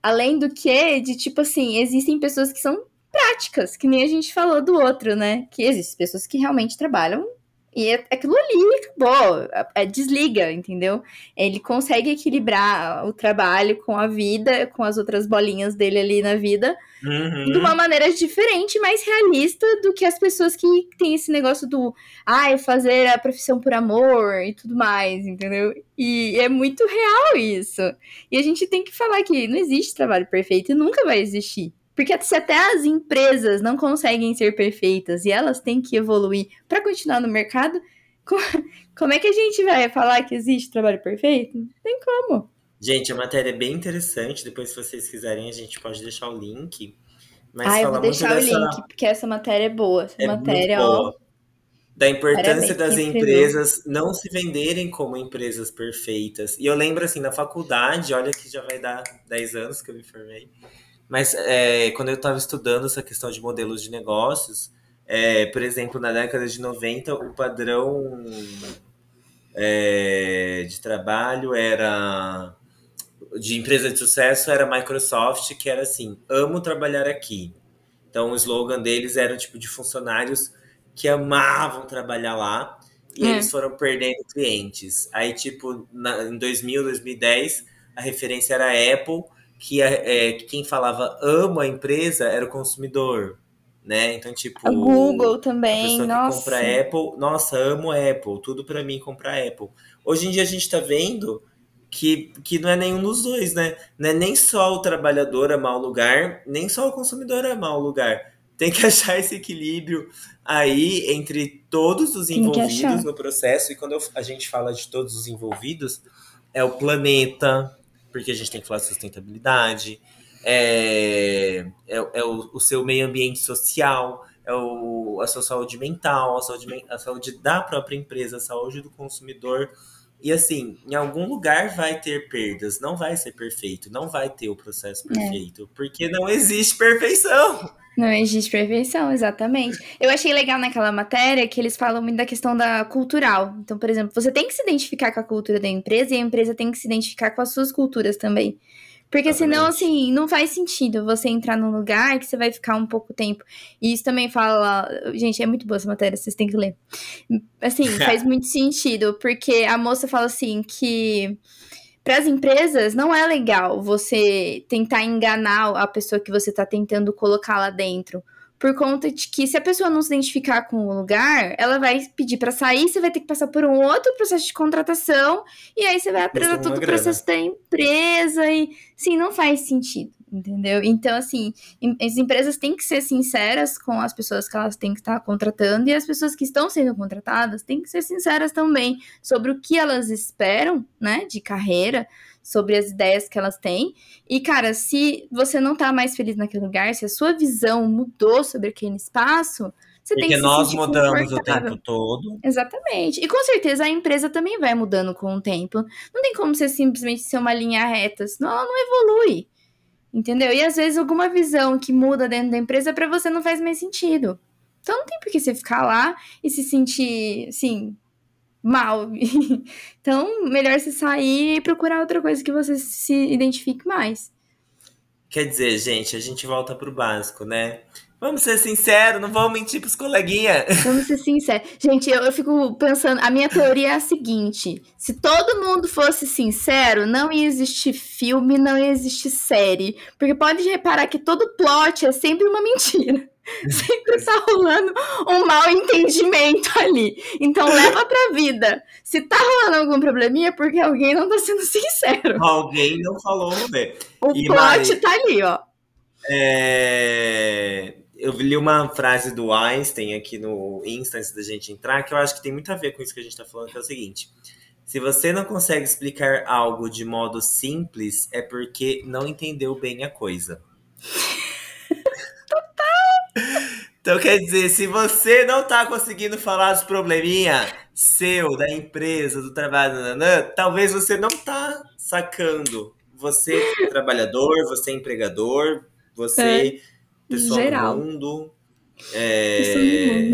Speaker 2: Além do que, de tipo assim, existem pessoas que são práticas, que nem a gente falou do outro, né? Que existem pessoas que realmente trabalham e é aquilo ali acabou, é, desliga, entendeu? Ele consegue equilibrar o trabalho com a vida, com as outras bolinhas dele ali na vida, de
Speaker 1: Uhum.
Speaker 2: uma maneira diferente, mais realista do que as pessoas que têm esse negócio do ai, fazer a profissão por amor e tudo mais, entendeu? E é muito real isso. E a gente tem que falar que não existe trabalho perfeito e nunca vai existir. Porque se até as empresas não conseguem ser perfeitas e elas têm que evoluir para continuar no mercado, co- como é que a gente vai falar que existe trabalho perfeito? Não tem como.
Speaker 1: Gente, a matéria é bem interessante. Depois, se vocês quiserem, a gente pode deixar o link. Mas
Speaker 2: Ah, eu vou deixar o
Speaker 1: dessa.
Speaker 2: link, porque essa matéria é boa. Essa
Speaker 1: É
Speaker 2: matéria, ó.
Speaker 1: boa. Da importância
Speaker 2: Parabéns,
Speaker 1: das empresas não se venderem como empresas perfeitas. E eu lembro, assim, na faculdade, olha que já vai dar 10 anos que eu me formei. Mas é, quando eu estava estudando essa questão de modelos de negócios, é, por exemplo, na década de 90, o padrão é, de trabalho era de empresa de sucesso era Microsoft, que era assim, amo trabalhar aqui. Então o slogan deles era tipo de funcionários que amavam trabalhar lá e
Speaker 2: É.
Speaker 1: eles foram perdendo clientes. Aí tipo na, em 2000, 2010 a referência era Apple, que, é, que quem falava amo a empresa era o consumidor, né? Então tipo
Speaker 2: A Google
Speaker 1: a
Speaker 2: também,
Speaker 1: pessoa que
Speaker 2: nossa.
Speaker 1: compra Apple, nossa, amo Apple, tudo pra mim comprar Apple. Hoje em dia a gente tá vendo que, que não é nenhum dos dois, né? Não é nem só o trabalhador a mau lugar, nem só o consumidor a mau lugar. Tem que achar esse equilíbrio aí entre todos os envolvidos no processo. E quando eu, a gente fala de todos os envolvidos, é o planeta, porque a gente tem que falar de sustentabilidade, é, é, é o, o, seu meio ambiente social, é o, a sua saúde mental, a saúde, a saúde da própria empresa, a saúde do consumidor. E assim, em algum lugar vai ter perdas, não vai ser perfeito, não vai ter o processo é. perfeito, é. porque não existe perfeição.
Speaker 2: Não existe perfeição, exatamente. Eu achei legal naquela matéria que eles falam muito da questão da cultural. Então, por exemplo, você tem que se identificar com a cultura da empresa e a empresa tem que se identificar com as suas culturas também. Porque Exatamente. senão, assim, não faz sentido você entrar num lugar que você vai ficar um pouco tempo. E isso também fala. Gente, é muito boa essa matéria, vocês têm que ler. Assim, faz muito sentido, porque a moça fala assim que para as empresas não é legal você tentar enganar a pessoa que você está tentando colocar lá dentro. Por conta de que se a pessoa não se identificar com o lugar, ela vai pedir para sair, você vai ter que passar por um outro processo de contratação, e aí você vai atrasar todo o processo da empresa, e sim, não faz sentido, entendeu? Então, assim, as empresas têm que ser sinceras com as pessoas que elas têm que estar contratando, e as pessoas que estão sendo contratadas têm que ser sinceras também sobre o que elas esperam, né, de carreira, sobre as ideias que elas têm. E, cara, se você não tá mais feliz naquele lugar, se a sua visão mudou sobre aquele espaço, você Porque tem que se
Speaker 1: nós mudamos o tempo todo.
Speaker 2: Exatamente. E com certeza a empresa também vai mudando com o tempo. Não tem como você simplesmente ser uma linha reta, senão ela não evolui. Entendeu? E às vezes alguma visão que muda dentro da empresa para você não faz mais sentido. Então não tem por que você ficar lá e se sentir, assim, mal. então, melhor você sair e procurar outra coisa que você se identifique mais.
Speaker 1: Quer dizer, gente, a gente volta pro básico, né? Vamos ser sinceros, não vamos mentir pros coleguinhas.
Speaker 2: Vamos ser sinceros. Gente, eu, eu fico pensando, a minha teoria é a seguinte: se todo mundo fosse sincero, não ia existir filme, não ia existir série. Porque pode reparar que todo plot é sempre uma mentira. Sempre tá rolando um mal entendimento ali. Então leva pra vida. Se tá rolando algum probleminha, é porque alguém não tá sendo sincero.
Speaker 1: Alguém não falou, ver.
Speaker 2: O e plot Mari, tá ali, ó.
Speaker 1: É... Eu li uma frase do Einstein aqui no Insta antes da gente entrar, que eu acho que tem muito a ver com isso que a gente tá falando, que é o seguinte. Se você não consegue explicar algo de modo simples, é porque não entendeu bem a coisa. Então quer dizer, se você não tá conseguindo falar dos probleminha seu, da empresa, do trabalho, nananã, talvez você não tá sacando. Você é trabalhador, você é empregador, você é, pessoa Geral. do mundo. É,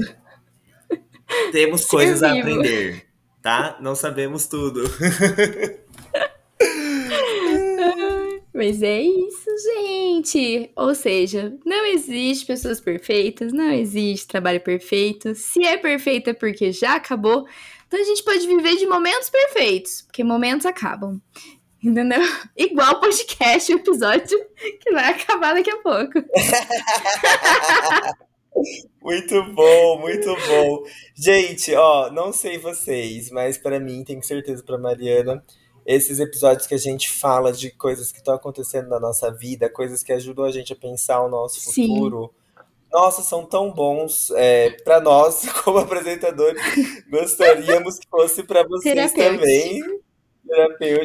Speaker 1: temos coisas a aprender, tá? Não sabemos tudo.
Speaker 2: Mas é isso, gente. Ou seja, não existe pessoas perfeitas, não existe trabalho perfeito. Se é perfeito é porque já acabou. Então a gente pode viver de momentos perfeitos, porque momentos acabam. Entendeu? Igual podcast, o episódio que vai acabar daqui a pouco.
Speaker 1: muito bom, muito bom. Gente, ó, não sei vocês, mas para mim, tenho certeza para Mariana, esses episódios que a gente fala de coisas que estão acontecendo na nossa vida, coisas que ajudam a gente a pensar o nosso futuro. Sim. Nossa, são tão bons é, para nós, como apresentadores. Gostaríamos que fosse para vocês também.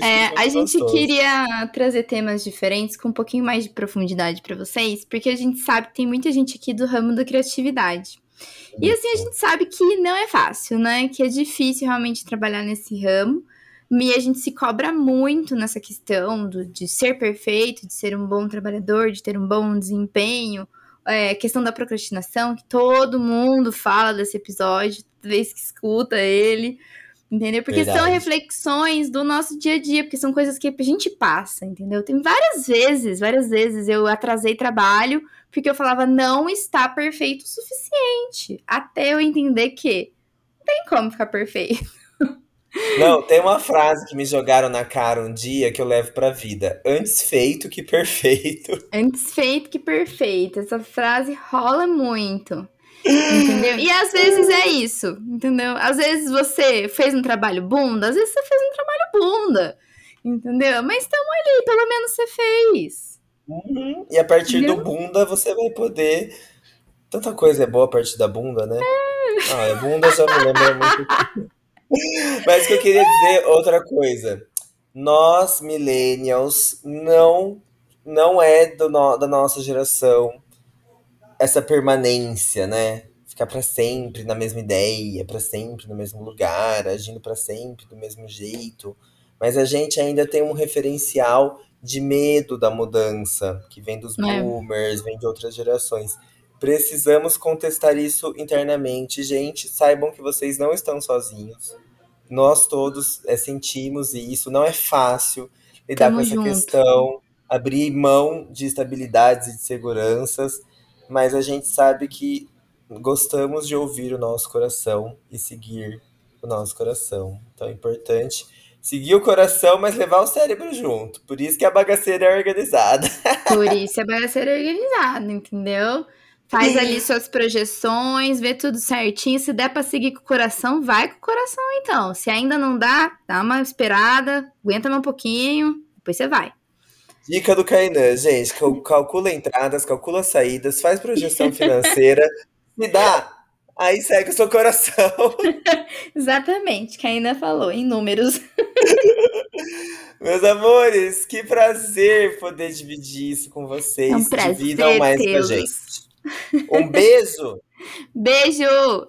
Speaker 2: É, a gente gostoso. queria trazer temas diferentes com um pouquinho mais de profundidade para vocês, porque a gente sabe que tem muita gente aqui do ramo da criatividade. E assim, a gente sabe que não é fácil, né? Que é difícil realmente trabalhar nesse ramo. E a gente se cobra muito nessa questão do, de ser perfeito, de ser um bom trabalhador, de ter um bom desempenho. É, questão da procrastinação, que todo mundo fala desse episódio, toda vez que escuta ele. Entendeu? Porque Verdade. são reflexões do nosso dia a dia, porque são coisas que a gente passa, entendeu? Tem várias vezes, várias vezes eu atrasei trabalho porque eu falava não está perfeito o suficiente. Até eu entender que não tem como ficar perfeito.
Speaker 1: Não, tem uma frase que me jogaram na cara um dia que eu levo pra vida. Antes feito que perfeito.
Speaker 2: Antes feito que perfeito. Essa frase rola muito. Entendeu? E às vezes é isso, entendeu? Às vezes você fez um trabalho bunda, às vezes você fez um trabalho bunda. Entendeu? Mas estamos ali, pelo menos você fez.
Speaker 1: Uhum. E a partir
Speaker 2: Entendeu?
Speaker 1: do bunda você vai poder. Tanta coisa é boa a partir da bunda, né? Ah, a bunda já me lembra muito. Mas o que eu queria dizer outra coisa. Nós, millennials, não, não é do no- da nossa geração essa permanência, né? Ficar pra sempre na mesma ideia, pra sempre no mesmo lugar, agindo pra sempre do mesmo jeito. Mas a gente ainda tem um referencial de medo da mudança, que vem dos
Speaker 2: É.
Speaker 1: boomers, vem de outras gerações. Precisamos contestar isso internamente, gente. Saibam que vocês não estão sozinhos. Nós todos é, sentimos isso não é fácil lidar
Speaker 2: Tamo
Speaker 1: com essa
Speaker 2: junto.
Speaker 1: questão, abrir mão de estabilidades e de seguranças, mas a gente sabe que gostamos de ouvir o nosso coração e seguir o nosso coração. Então é importante seguir o coração, mas levar o cérebro junto. Por isso que a bagaceira é organizada.
Speaker 2: Por isso é bagaceira organizada, entendeu? Faz ali suas projeções, vê tudo certinho. Se der pra seguir com o coração, vai com o coração então. Se ainda não dá, dá uma esperada, aguenta mais um pouquinho, depois você vai.
Speaker 1: Dica do Kainan, gente, cal- calcula entradas, calcula saídas, faz projeção financeira, me dá, aí segue o seu coração.
Speaker 2: Exatamente, Ina falou, em números.
Speaker 1: Meus amores, que prazer poder dividir isso com vocês.
Speaker 2: É um prazer
Speaker 1: Dividam mais com a gente. Um beijo!
Speaker 2: Beijo!